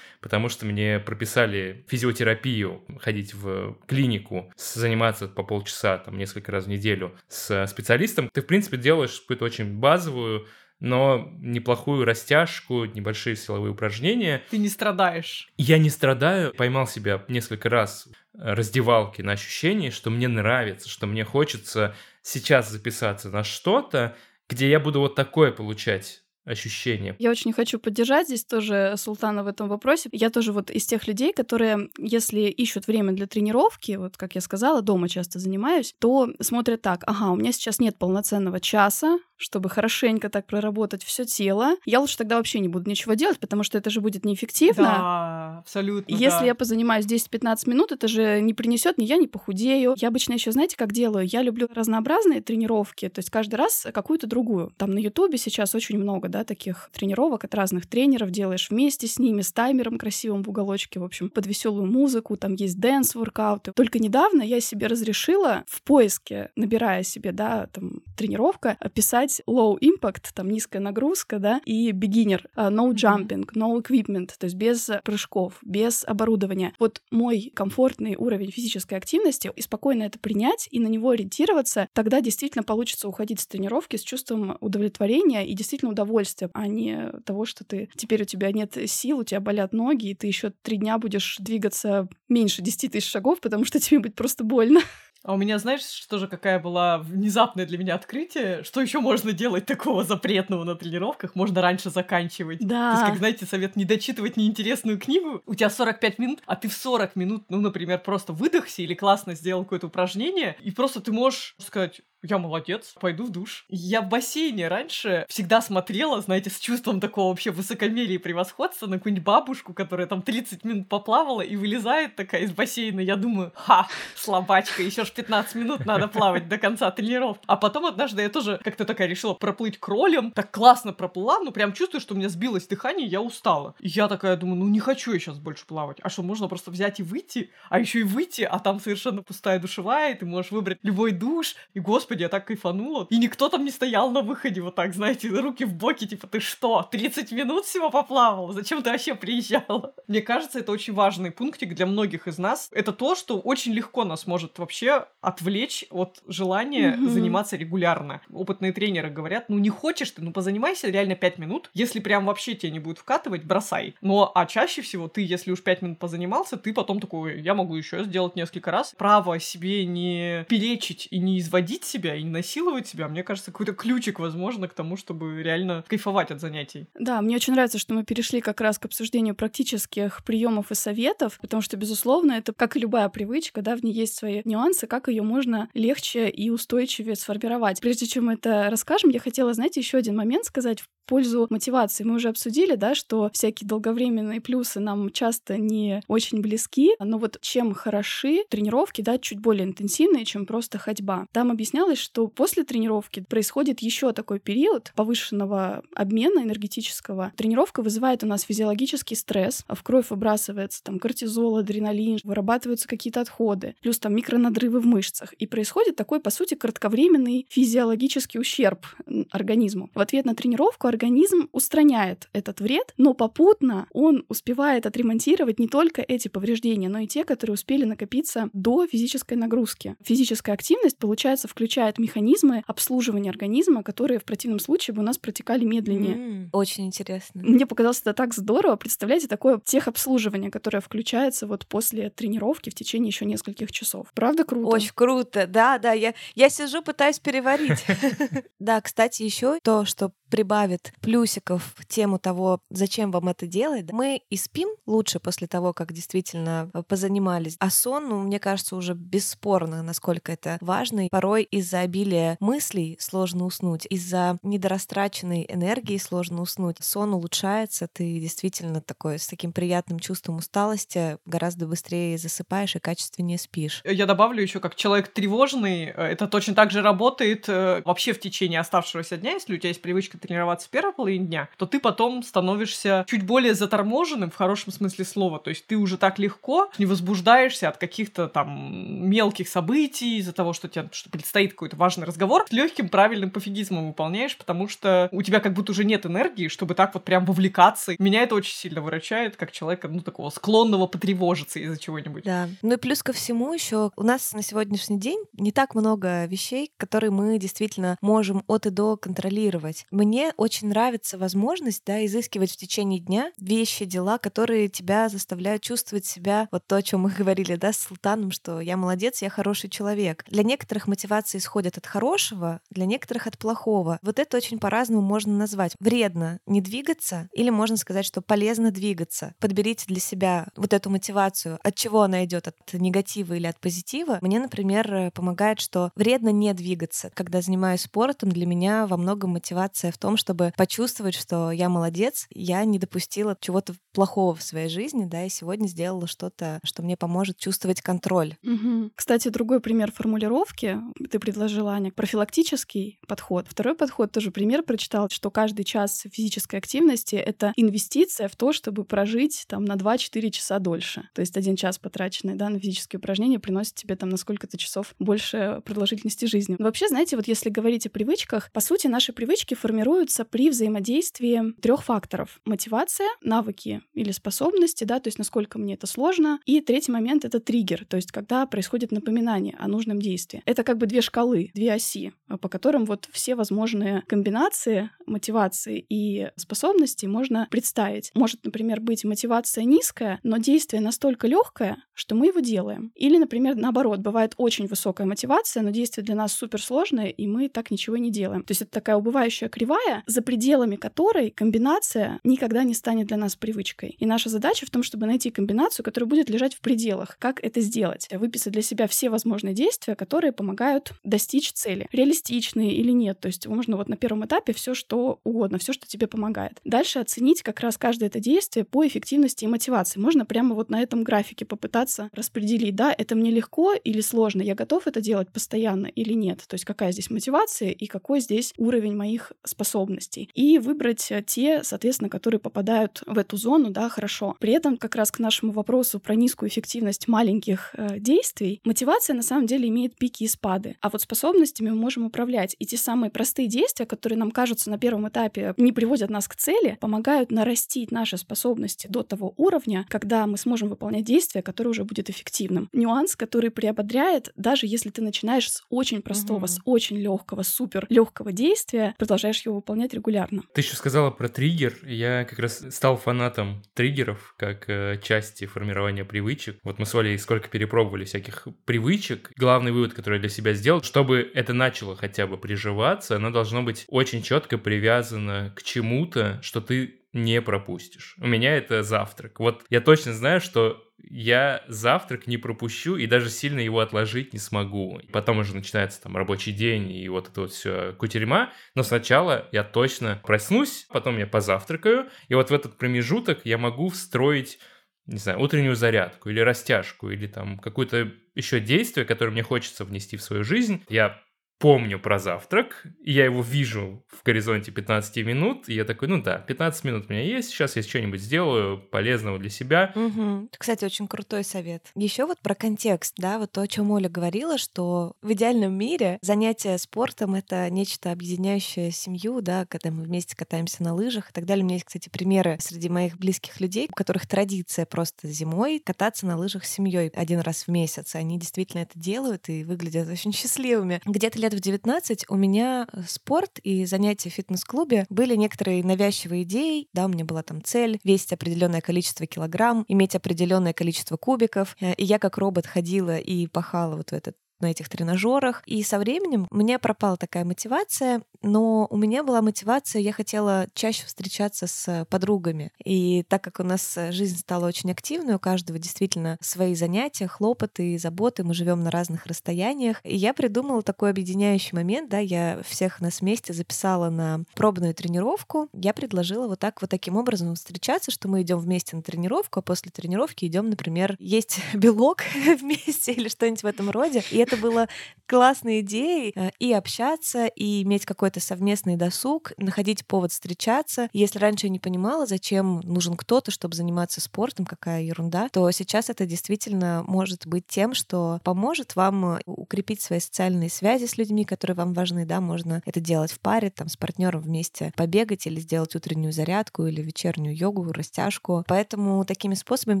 потому что мне прописали физиотерапию, ходить в клинику, заниматься по полчаса, там, несколько раз в неделю с специалистом. Ты, в принципе, делаешь какую-то очень базовую но неплохую растяжку, небольшие силовые упражнения. Ты не страдаешь. Я не страдаю. Поймал себя несколько раз раздевалки на ощущение, что мне нравится, что мне хочется сейчас записаться на что-то, где я буду вот такое получать ощущение. Я очень хочу поддержать здесь тоже Султана в этом вопросе. Я тоже вот из тех людей, которые, если ищут время для тренировки, вот как я сказала, дома часто занимаюсь, то смотрят так, ага, у меня сейчас нет полноценного часа, чтобы хорошенько так проработать все тело. Я лучше тогда вообще не буду ничего делать, потому что это же будет неэффективно. Да, абсолютно. Если да. я позанимаюсь 10-15 минут, это же не принесет ни я не похудею. Я обычно еще, знаете, как делаю? Я люблю разнообразные тренировки, то есть каждый раз какую-то другую. Там на Ютубе сейчас очень много, да, таких тренировок от разных тренеров, делаешь вместе с ними, с таймером красивым в уголочке, в общем, под веселую музыку, там есть dance-workout ы. Только недавно я себе разрешила в поиске, набирая себе, да, там, тренировка, писать low impact, там низкая нагрузка, да, и beginner, uh, no jumping, no equipment, то есть без прыжков, без оборудования. Вот мой комфортный уровень физической активности и спокойно это принять и на него ориентироваться, тогда действительно получится уходить с тренировки с чувством удовлетворения и действительно удовольствия, а не того, что ты теперь у тебя нет сил, у тебя болят ноги, и ты еще три дня будешь двигаться меньше 10 тысяч шагов, потому что тебе будет просто больно. А у меня, знаешь, что же какая была внезапное для меня открытие? Что еще можно делать такого запретного на тренировках? Можно раньше заканчивать. Да. То есть, как, знаете, совет не дочитывать неинтересную книгу. У тебя 45 минут, а ты в 40 минут, ну, например, просто выдохся или классно сделал какое-то упражнение, и просто ты можешь сказать, я молодец, пойду в душ. Я в бассейне раньше всегда смотрела, знаете, с чувством такого вообще высокомерия и превосходства на какую-нибудь бабушку, которая там 30 минут поплавала и вылезает такая из бассейна. Я думаю, ха, слабачка, еще ж 15 минут надо плавать до конца тренировки. А потом однажды я тоже как-то такая решила проплыть кролем, так классно проплыла, ну прям чувствую, что у меня сбилось дыхание, я устала. И я такая думаю, ну не хочу я сейчас больше плавать. А что, можно просто взять и выйти? А еще и выйти, а там совершенно пустая душевая, и ты можешь выбрать любой душ. И, господи, господи, я так кайфанула. И никто там не стоял на выходе вот так, знаете, руки в боки, типа, ты что, 30 минут всего поплавал? Зачем ты вообще приезжала? Мне кажется, это очень важный пунктик для многих из нас. Это то, что очень легко нас может вообще отвлечь от желания mm-hmm. заниматься регулярно. Опытные тренеры говорят, ну не хочешь ты, ну позанимайся реально 5 минут. Если прям вообще тебе не будет вкатывать, бросай. Но, а чаще всего ты, если уж 5 минут позанимался, ты потом такой, я могу еще сделать несколько раз. Право себе не перечить и не изводить себя, и не насиловать себя, мне кажется, какой-то ключик, возможно, к тому, чтобы реально кайфовать от занятий. Да, мне очень нравится, что мы перешли как раз к обсуждению практических приемов и советов, потому что, безусловно, это как и любая привычка, да, в ней есть свои нюансы, как ее можно легче и устойчивее сформировать. Прежде чем это расскажем, я хотела, знаете, еще один момент сказать в пользу мотивации. Мы уже обсудили, да, что всякие долговременные плюсы нам часто не очень близки, но вот чем хороши тренировки, да, чуть более интенсивные, чем просто ходьба. Там объяснялось, что после тренировки происходит еще такой период повышенного обмена энергетического. Тренировка вызывает у нас физиологический стресс, в кровь выбрасывается там кортизол, адреналин, вырабатываются какие-то отходы, плюс там микронадрывы в мышцах. И происходит такой, по сути, кратковременный физиологический ущерб организму. В ответ на тренировку организм устраняет этот вред, но попутно он успевает отремонтировать не только эти повреждения, но и те, которые успели накопиться до физической нагрузки. Физическая активность, получается, включает механизмы обслуживания организма, которые в противном случае бы у нас протекали медленнее. Mm, очень интересно. Мне показалось это так здорово. Представляете, такое техобслуживание, которое включается вот после тренировки в течение еще нескольких часов. Правда круто? Очень круто, да, да. Я, я сижу, пытаюсь переварить. Да, кстати, еще то, что прибавит плюсиков в тему того, зачем вам это делать. Мы и спим лучше после того, как действительно э, позанимались. А сон, ну, мне кажется, уже бесспорно, насколько это важно. Порой из-за обилия мыслей сложно уснуть, из-за недорастраченной энергии сложно уснуть. Сон улучшается, ты действительно такой с таким приятным чувством усталости гораздо быстрее засыпаешь и качественнее спишь. Я добавлю еще, как человек тревожный, э, это точно так же работает э, вообще в течение оставшегося дня, если у тебя есть привычка тренироваться в первой половине дня, то ты потом становишься чуть более заторможенным в хорошем смысле слова. То есть ты уже так легко не возбуждаешься от каких-то там мелких событий, из-за того, что тебе что предстоит какой-то важный разговор, с легким правильным пофигизмом выполняешь, потому что у тебя как будто уже нет энергии, чтобы так вот прям вовлекаться. Меня это очень сильно выручает, как человека, ну, такого склонного потревожиться из-за чего-нибудь. Да. Ну и плюс ко всему еще у нас на сегодняшний день не так много вещей, которые мы действительно можем от и до контролировать. Мне очень нравится возможность, да, изыскивать в течение дня вещи, дела, которые тебя заставляют чувствовать себя, вот то, о чем мы говорили, да, с Султаном, что я молодец, я хороший человек. Для некоторых мотивации исходят от хорошего, для некоторых от плохого. Вот это очень по-разному можно назвать. Вредно не двигаться или можно сказать, что полезно двигаться. Подберите для себя вот эту мотивацию, от чего она идет, от негатива или от позитива. Мне, например, помогает, что вредно не двигаться. Когда занимаюсь спортом, для меня во многом мотивация в том, чтобы почувствовать, что я молодец, я не допустила чего-то плохого в своей жизни, да, и сегодня сделала что-то, что мне поможет чувствовать контроль. Угу. Кстати, другой пример формулировки ты предложила, Аня, профилактический подход. Второй подход тоже пример прочитал, что каждый час физической активности — это инвестиция в то, чтобы прожить там на 2-4 часа дольше. То есть один час потраченный да, на физические упражнения приносит тебе там на сколько-то часов больше продолжительности жизни. Но вообще, знаете, вот если говорить о привычках, по сути, наши привычки формируются при взаимодействии трех факторов. Мотивация, навыки или способности, да, то есть насколько мне это сложно. И третий момент — это триггер, то есть когда происходит напоминание о нужном действии. Это как бы две шкалы, две оси, по которым вот все возможные комбинации мотивации и способностей можно представить. Может, например, быть мотивация низкая, но действие настолько легкое, что мы его делаем. Или, например, наоборот, бывает очень высокая мотивация, но действие для нас суперсложное, и мы так ничего не делаем. То есть это такая убывающая кривая, за пределами которой комбинация никогда не станет для нас привычкой. И наша задача в том, чтобы найти комбинацию, которая будет лежать в пределах. Как это сделать? Выписать для себя все возможные действия, которые помогают достичь цели. Реалистичные или нет. То есть можно вот на первом этапе все, что угодно, все, что тебе помогает. Дальше оценить как раз каждое это действие по эффективности и мотивации. Можно прямо вот на этом графике попытаться распределить, да, это мне легко или сложно, я готов это делать постоянно или нет. То есть какая здесь мотивация и какой здесь уровень моих способностей. И выбрать э, те, соответственно, которые попадают в эту зону, да, хорошо. При этом как раз к нашему вопросу про низкую эффективность маленьких э, действий, мотивация на самом деле имеет пики и спады. А вот способностями мы можем управлять. И те самые простые действия, которые нам кажутся на первом этапе не приводят нас к цели, помогают нарастить наши способности до того уровня, когда мы сможем выполнять действие, которое уже будет эффективным. Нюанс, который приободряет, даже если ты начинаешь с очень простого, угу. с очень легкого, супер легкого действия, продолжаешь его выполнять регулярно. Ты еще сказала про триггер. Я как раз стал фанатом триггеров как э, части формирования привычек. Вот мы с Олей сколько перепробовали всяких привычек. Главный вывод, который я для себя сделал, чтобы это начало хотя бы приживаться, оно должно быть очень четко привязано к чему-то, что ты не пропустишь. У меня это завтрак. Вот я точно знаю, что я завтрак не пропущу и даже сильно его отложить не смогу. Потом уже начинается там рабочий день и вот это вот все кутерьма. Но сначала я точно проснусь, потом я позавтракаю, и вот в этот промежуток я могу встроить не знаю, утреннюю зарядку или растяжку, или там какое-то еще действие, которое мне хочется внести в свою жизнь. Я помню про завтрак, и я его вижу в горизонте 15 минут, и я такой, ну да, 15 минут у меня есть, сейчас я что-нибудь сделаю полезного для себя. Угу. Кстати, очень крутой совет. Еще вот про контекст, да, вот то, о чем Оля говорила, что в идеальном мире занятие спортом — это нечто объединяющее семью, да, когда мы вместе катаемся на лыжах и так далее. У меня есть, кстати, примеры среди моих близких людей, у которых традиция просто зимой кататься на лыжах с семьей один раз в месяц. Они действительно это делают и выглядят очень счастливыми. Где-то лет лет в 19 у меня э, спорт и занятия в фитнес-клубе были некоторые навязчивые идеи. Да, у меня была там цель весить определенное количество килограмм, иметь определенное количество кубиков. Э, и я как робот ходила и пахала вот в этот на этих тренажерах. И со временем меня пропала такая мотивация, но у меня была мотивация, я хотела чаще встречаться с подругами. И так как у нас жизнь стала очень активной, у каждого действительно свои занятия, хлопоты и заботы, мы живем на разных расстояниях. И я придумала такой объединяющий момент, да, я всех нас вместе записала на пробную тренировку. Я предложила вот так вот таким образом встречаться, что мы идем вместе на тренировку, а после тренировки идем, например, есть белок вместе или что-нибудь в этом роде. И это это было классной идеей э, и общаться, и иметь какой-то совместный досуг, находить повод встречаться. Если раньше я не понимала, зачем нужен кто-то, чтобы заниматься спортом, какая ерунда, то сейчас это действительно может быть тем, что поможет вам э, укрепить свои социальные связи с людьми, которые вам важны, да, можно это делать в паре, там, с партнером вместе побегать или сделать утреннюю зарядку или вечернюю йогу, растяжку. Поэтому такими способами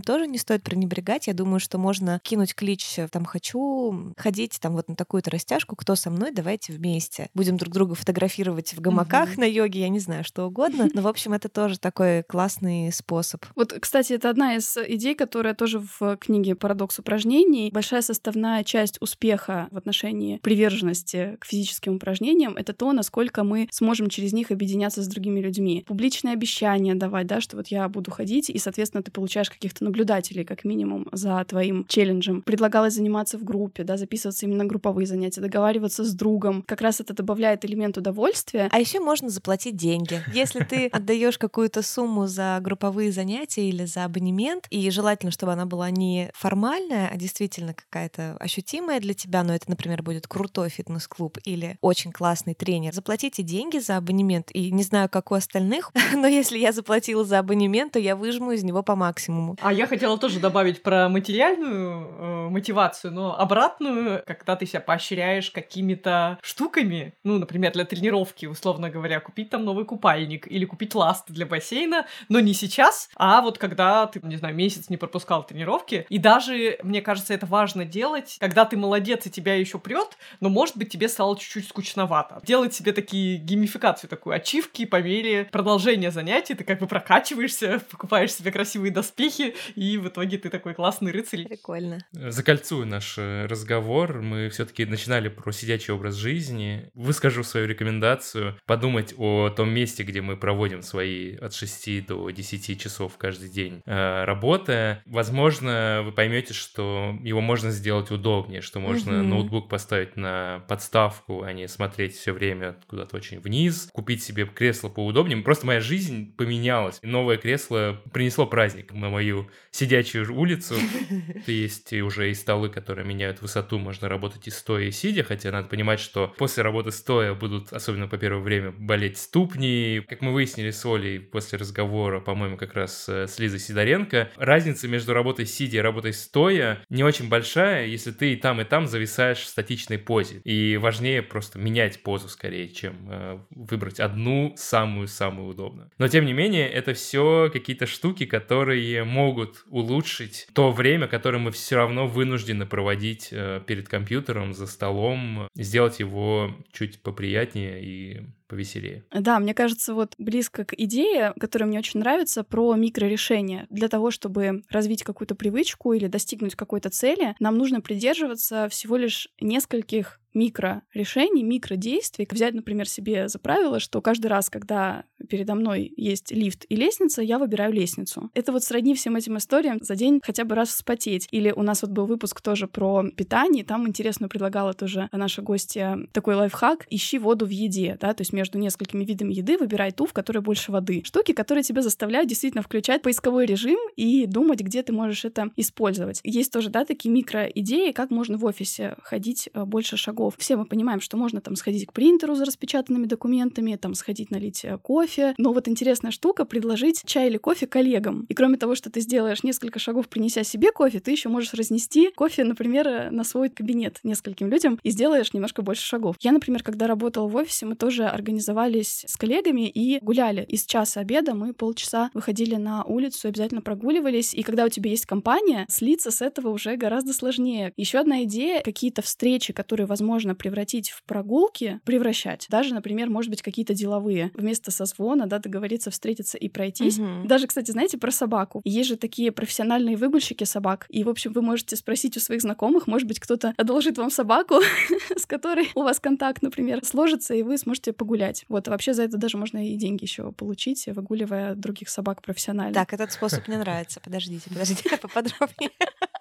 тоже не стоит пренебрегать. Я думаю, что можно кинуть клич, там, хочу ходить ходить там вот на такую-то растяжку, кто со мной, давайте вместе. Будем друг друга фотографировать в гамаках на йоге, я не знаю, что угодно. Но, в общем, это тоже такой классный способ. Вот, кстати, это одна из идей, которая тоже в книге «Парадокс упражнений». Большая составная часть успеха в отношении приверженности к физическим упражнениям — это то, насколько мы сможем через них объединяться с другими людьми. Публичные обещания давать, да, что вот я буду ходить, и, соответственно, ты получаешь каких-то наблюдателей, как минимум, за твоим челленджем. Предлагалось заниматься в группе, да, записывать записываться именно групповые занятия, договариваться с другом. Как раз это добавляет элемент удовольствия. А еще можно заплатить деньги. Если ты отдаешь какую-то сумму за групповые занятия или за абонемент, и желательно, чтобы она была не формальная, а действительно какая-то ощутимая для тебя, но это, например, будет крутой фитнес-клуб или очень классный тренер, заплатите деньги за абонемент. И не знаю, как у остальных, но если я заплатила за абонемент, то я выжму из него по максимуму. А я хотела тоже добавить про материальную э, мотивацию, но обратную когда ты себя поощряешь какими-то штуками, ну, например, для тренировки, условно говоря, купить там новый купальник или купить ласты для бассейна, но не сейчас, а вот когда ты, не знаю, месяц не пропускал тренировки. И даже, мне кажется, это важно делать, когда ты молодец и тебя еще прет, но, может быть, тебе стало чуть-чуть скучновато. Делать себе такие геймификацию, такую ачивки по мере продолжения занятий, ты как бы прокачиваешься, покупаешь себе красивые доспехи, и в итоге ты такой классный рыцарь. Прикольно. Закольцую наш э, разговор разговор мы все-таки начинали про сидячий образ жизни. Выскажу свою рекомендацию подумать о том месте, где мы проводим свои от 6 до 10 часов каждый день э, работая. Возможно, вы поймете, что его можно сделать удобнее, что можно mm-hmm. ноутбук поставить на подставку, а не смотреть все время куда-то очень вниз, купить себе кресло поудобнее. Просто моя жизнь поменялась. Новое кресло принесло праздник на мою сидячую улицу. Есть уже и столы, которые меняют высоту, можно работать и стоя, и сидя, хотя надо понимать, что после работы стоя будут, особенно по первое время, болеть ступни. Как мы выяснили с Олей после разговора, по-моему, как раз э, с Лизой Сидоренко, разница между работой сидя и работой стоя не очень большая, если ты и там, и там зависаешь в статичной позе. И важнее просто менять позу скорее, чем э, выбрать одну самую-самую удобную. Но, тем не менее, это все какие-то штуки, которые могут улучшить то время, которое мы все равно вынуждены проводить э, перед компьютером, за столом, сделать его чуть поприятнее и повеселее. Да, мне кажется, вот близко к идее, которая мне очень нравится, про микрорешения. Для того, чтобы развить какую-то привычку или достигнуть какой-то цели, нам нужно придерживаться всего лишь нескольких микро-решений, микро-действий. Взять, например, себе за правило, что каждый раз, когда передо мной есть лифт и лестница, я выбираю лестницу. Это вот сродни всем этим историям за день хотя бы раз вспотеть. Или у нас вот был выпуск тоже про питание, там интересно предлагала тоже наша гостья такой лайфхак «Ищи воду в еде», да, то есть между несколькими видами еды выбирай ту, в которой больше воды. Штуки, которые тебя заставляют действительно включать поисковой режим и думать, где ты можешь это использовать. Есть тоже, да, такие микро-идеи, как можно в офисе ходить э, больше шагов. Все мы понимаем, что можно там сходить к принтеру за распечатанными документами, там сходить налить э, кофе. Но вот интересная штука — предложить чай или кофе коллегам. И кроме того, что ты сделаешь несколько шагов, принеся себе кофе, ты еще можешь разнести кофе, например, э, на свой кабинет нескольким людям и сделаешь немножко больше шагов. Я, например, когда работала в офисе, мы тоже организовались с коллегами и гуляли. Из часа обеда мы полчаса выходили на улицу, обязательно прогуливались. И когда у тебя есть компания, слиться с этого уже гораздо сложнее. Еще одна идея — какие-то встречи, которые возможно превратить в прогулки, превращать. Даже, например, может быть, какие-то деловые. Вместо созвона, да, договориться встретиться и пройтись. Угу. Даже, кстати, знаете, про собаку. Есть же такие профессиональные выгульщики собак. И, в общем, вы можете спросить у своих знакомых, может быть, кто-то одолжит вам собаку, с которой у вас контакт, например, сложится, и вы сможете погулять гулять. Вот, вообще за это даже можно и деньги еще получить, выгуливая других собак профессионально. Так, этот способ мне нравится. Подождите, подождите, поподробнее.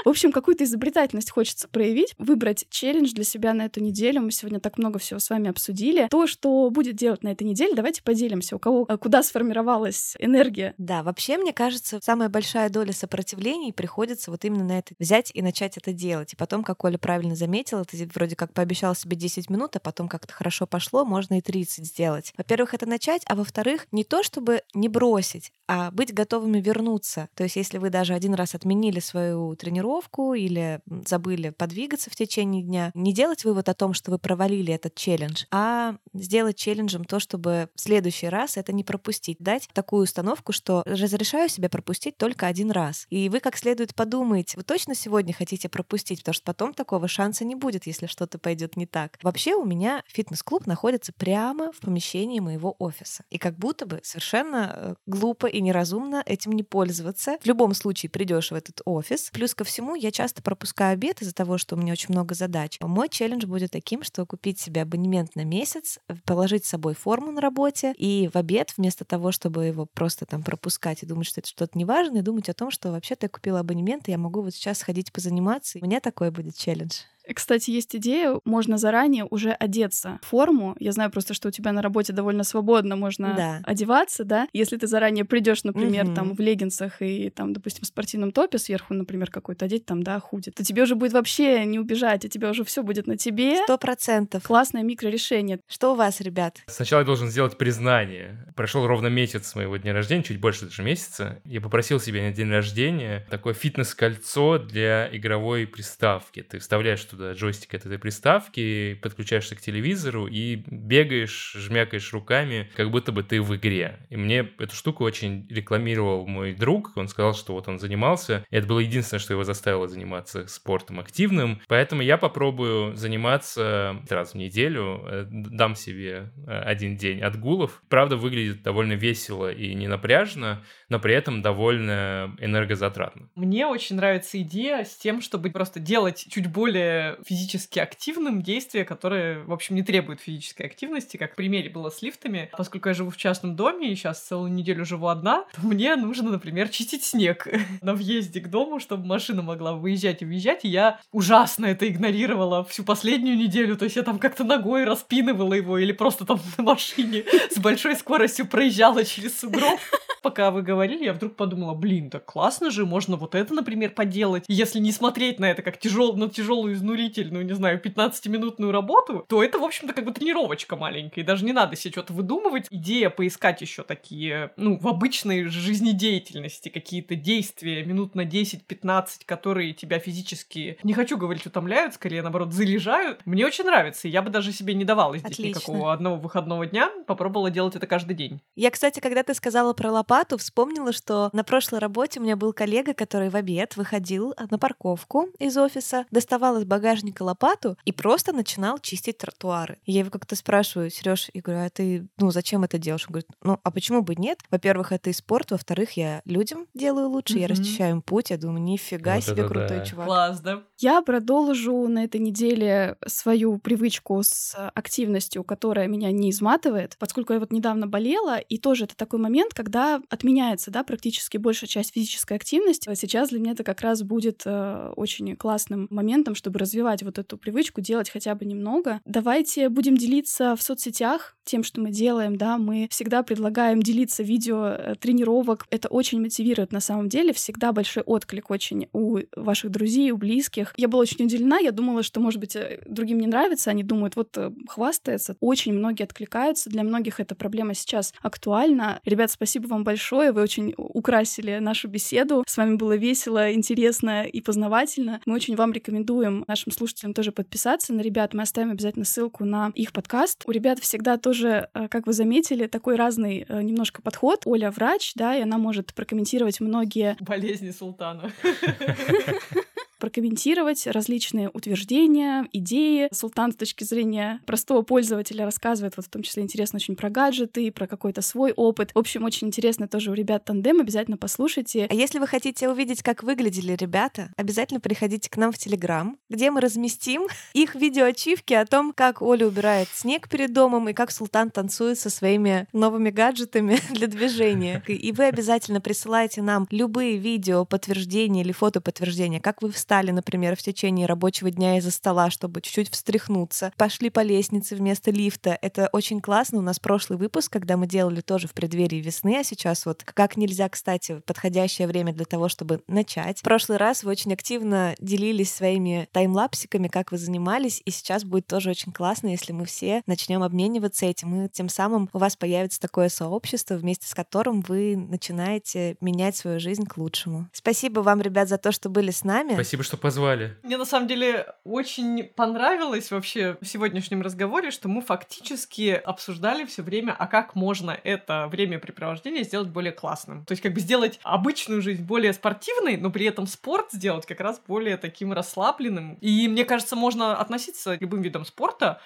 В общем, какую-то изобретательность хочется проявить, выбрать челлендж для себя на эту неделю. Мы сегодня так много всего с вами обсудили. То, что будет делать на этой неделе, давайте поделимся. У кого э, куда сформировалась энергия. Да, вообще, мне кажется, самая большая доля сопротивлений приходится вот именно на это взять и начать это делать. И потом, как Оля правильно заметила, ты вроде как пообещал себе 10 минут, а потом как-то хорошо пошло, можно и 30 сделать. Во-первых, это начать, а во-вторых, не то чтобы не бросить, а быть готовыми вернуться. То есть, если вы даже один раз отменили свою тренировку, тренировку или забыли подвигаться в течение дня, не делать вывод о том, что вы провалили этот челлендж, а сделать челленджем то, чтобы в следующий раз это не пропустить. Дать такую установку, что разрешаю себе пропустить только один раз. И вы как следует подумаете, вы точно сегодня хотите пропустить, потому что потом такого шанса не будет, если что-то пойдет не так. Вообще у меня фитнес-клуб находится прямо в помещении моего офиса. И как будто бы совершенно э, глупо и неразумно этим не пользоваться. В любом случае придешь в этот офис. Плюс ко всему всему, я часто пропускаю обед из-за того, что у меня очень много задач. Мой челлендж будет таким, что купить себе абонемент на месяц, положить с собой форму на работе и в обед, вместо того, чтобы его просто там пропускать и думать, что это что-то неважное, думать о том, что вообще-то я купила абонемент, и я могу вот сейчас сходить позаниматься. У меня такой будет челлендж. Кстати, есть идея, можно заранее уже одеться в форму. Я знаю просто, что у тебя на работе довольно свободно можно да. одеваться, да. Если ты заранее придешь, например, угу. там в леггинсах и там, допустим, в спортивном топе сверху, например, какой-то одеть там, да, худи, то тебе уже будет вообще не убежать, а тебе уже все будет на тебе. Сто процентов. Классное микрорешение. Что у вас, ребят? Сначала я должен сделать признание. Прошел ровно месяц с моего дня рождения, чуть больше даже месяца. Я попросил себе на день рождения такое фитнес-кольцо для игровой приставки. Ты вставляешь туда туда джойстик от этой приставки, подключаешься к телевизору и бегаешь, жмякаешь руками, как будто бы ты в игре. И мне эту штуку очень рекламировал мой друг. Он сказал, что вот он занимался. И это было единственное, что его заставило заниматься спортом активным. Поэтому я попробую заниматься раз в неделю. Э, дам себе э, один день отгулов. Правда, выглядит довольно весело и не напряжно, но при этом довольно энергозатратно. Мне очень нравится идея с тем, чтобы просто делать чуть более физически активным действие, которое, в общем, не требует физической активности, как в примере было с лифтами. Поскольку я живу в частном доме и сейчас целую неделю живу одна, то мне нужно, например, чистить снег на въезде к дому, чтобы машина могла выезжать и въезжать, и я ужасно это игнорировала всю последнюю неделю, то есть я там как-то ногой распинывала его или просто там на машине с большой скоростью проезжала через сугроб. Пока вы говорили, я вдруг подумала, блин, так классно же, можно вот это, например, поделать. Если не смотреть на это как тяжел, на тяжелую изнурительную, не знаю, 15-минутную работу, то это, в общем-то, как бы тренировочка маленькая. И даже не надо себе что-то выдумывать. Идея поискать еще такие, ну, в обычной жизнедеятельности какие-то действия минут на 10-15, которые тебя физически, не хочу говорить, утомляют, скорее, наоборот, заряжают. Мне очень нравится. И я бы даже себе не давала здесь Отлично. никакого одного выходного дня. Попробовала делать это каждый день. Я, кстати, когда ты сказала про лопату, вспомнила, что на прошлой работе у меня был коллега, который в обед выходил на парковку из офиса, доставал из багажника лопату и просто начинал чистить тротуары. И я его как-то спрашиваю, Сереж, я говорю, а ты, ну, зачем это делаешь? Он говорит, ну, а почему бы нет? Во-первых, это и спорт, во-вторых, я людям делаю лучше, mm-hmm. я расчищаю им путь, я думаю, нифига вот себе крутой да. чувак. Класс, да? Я продолжу на этой неделе свою привычку с активностью, которая меня не изматывает, поскольку я вот недавно болела, и тоже это такой момент, когда отменяется, да, практически большая часть физической активности. А сейчас для меня это как раз будет э, очень классным моментом, чтобы развивать вот эту привычку, делать хотя бы немного. Давайте будем делиться в соцсетях тем, что мы делаем, да, мы всегда предлагаем делиться видео э, тренировок. Это очень мотивирует на самом деле, всегда большой отклик очень у ваших друзей, у близких. Я была очень удивлена, я думала, что, может быть, э, другим не нравится, они думают, вот э, хвастается. Очень многие откликаются, для многих эта проблема сейчас актуальна. Ребят, спасибо вам большое, вы очень украсили нашу беседу. С вами было весело, интересно и познавательно. Мы очень вам рекомендуем нашим слушателям тоже подписаться на ребят. Мы оставим обязательно ссылку на их подкаст. У ребят всегда тоже, э, как вы заметили, такой разный э, немножко подход. Оля врач, да, и она может прокомментировать многие... Болезни султана. прокомментировать различные утверждения, идеи. Султан с точки зрения простого пользователя рассказывает, вот в том числе интересно очень про гаджеты, про какой-то свой опыт. В общем, очень интересно тоже у ребят тандем, обязательно послушайте. А если вы хотите увидеть, как выглядели ребята, обязательно приходите к нам в Телеграм, где мы разместим их видеоачивки о том, как Оля убирает снег перед домом и как Султан танцует со своими новыми гаджетами для движения. И вы обязательно присылайте нам любые видео подтверждения или фото подтверждения, как вы встали, например, в течение рабочего дня из-за стола, чтобы чуть-чуть встряхнуться, пошли по лестнице вместо лифта. Это очень классно. У нас прошлый выпуск, когда мы делали тоже в преддверии весны, а сейчас вот как нельзя, кстати, подходящее время для того, чтобы начать. В прошлый раз вы очень активно делились своими таймлапсиками, как вы занимались, и сейчас будет тоже очень классно, если мы все начнем обмениваться этим, и тем самым у вас появится такое сообщество, вместе с которым вы начинаете менять свою жизнь к лучшему. Спасибо вам, ребят, за то, что были с нами. Спасибо Спасибо, что позвали. Мне на самом деле очень понравилось вообще в сегодняшнем разговоре, что мы фактически обсуждали все время, а как можно это времяпрепровождение сделать более классным. То есть как бы сделать обычную жизнь более спортивной, но при этом спорт сделать как раз более таким расслабленным. И мне кажется, можно относиться к любым видам спорта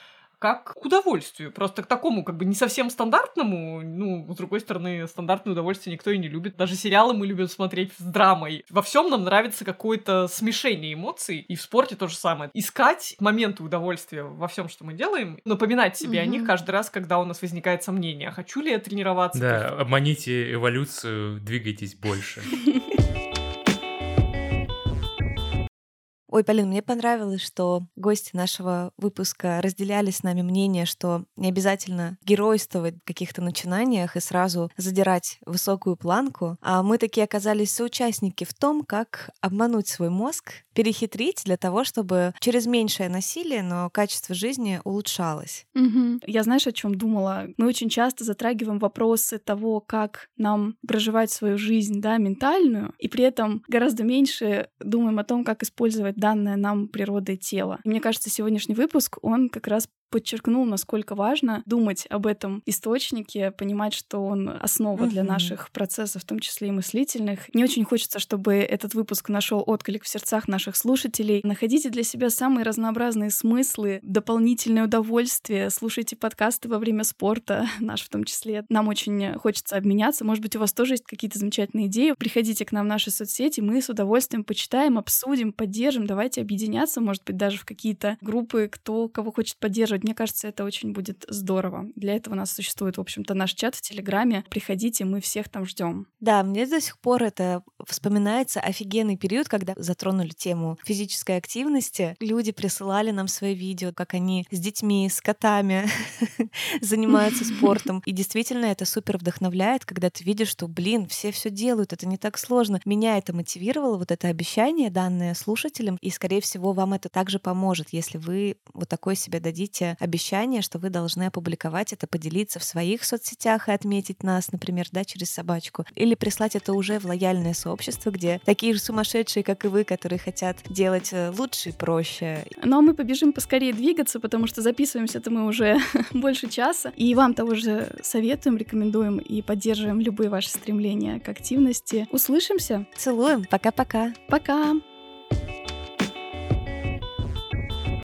как к удовольствию. Просто к такому, как бы не совсем стандартному. Ну, с другой стороны, стандартное удовольствие никто и не любит. Даже сериалы мы любим смотреть с драмой. Во всем нам нравится какое-то смешение эмоций. И в спорте то же самое. Искать моменты удовольствия во всем, что мы делаем, напоминать себе mm-hmm. о них каждый раз, когда у нас возникает сомнение, а хочу ли я тренироваться. Да, обманите эволюцию, двигайтесь больше. Ой, Полин, мне понравилось, что гости нашего выпуска разделяли с нами мнение, что не обязательно геройствовать в каких-то начинаниях и сразу задирать высокую планку, а мы такие оказались соучастники в том, как обмануть свой мозг, перехитрить для того, чтобы через меньшее насилие, но качество жизни улучшалось. Угу. Я знаешь, о чем думала? Мы очень часто затрагиваем вопросы того, как нам проживать свою жизнь, да, ментальную, и при этом гораздо меньше думаем о том, как использовать данное нам природой тело. И мне кажется, сегодняшний выпуск, он как раз подчеркнул, насколько важно думать об этом источнике, понимать, что он основа для наших процессов, в том числе и мыслительных. Не очень хочется, чтобы этот выпуск нашел отклик в сердцах наших слушателей. Находите для себя самые разнообразные смыслы, дополнительное удовольствие, слушайте подкасты во время спорта, наш в том числе. Нам очень хочется обменяться. Может быть, у вас тоже есть какие-то замечательные идеи. Приходите к нам в наши соцсети, мы с удовольствием почитаем, обсудим, поддержим. Давайте объединяться, может быть, даже в какие-то группы, кто кого хочет поддерживать. Мне кажется, это очень будет здорово. Для этого у нас существует, в общем-то, наш чат в Телеграме. Приходите, мы всех там ждем. Да, мне до сих пор это вспоминается офигенный период, когда затронули тему физической активности. Люди присылали нам свои видео, как они с детьми, с котами занимаются спортом. И действительно это супер вдохновляет, когда ты видишь, что, блин, все все делают, это не так сложно. Меня это мотивировало, вот это обещание, данное слушателям, и, скорее всего, вам это также поможет, если вы вот такое себе дадите обещание, что вы должны опубликовать это, поделиться в своих соцсетях и отметить нас, например, да, через собачку, или прислать это уже в лояльное сообщество, где такие же сумасшедшие, как и вы, которые хотят делать э, лучше и проще. Но мы побежим поскорее двигаться, потому что записываемся-то мы уже больше часа, и вам того же советуем, рекомендуем и поддерживаем любые ваши стремления к активности. Услышимся. Целуем. Пока-пока. Пока. -пока. Пока.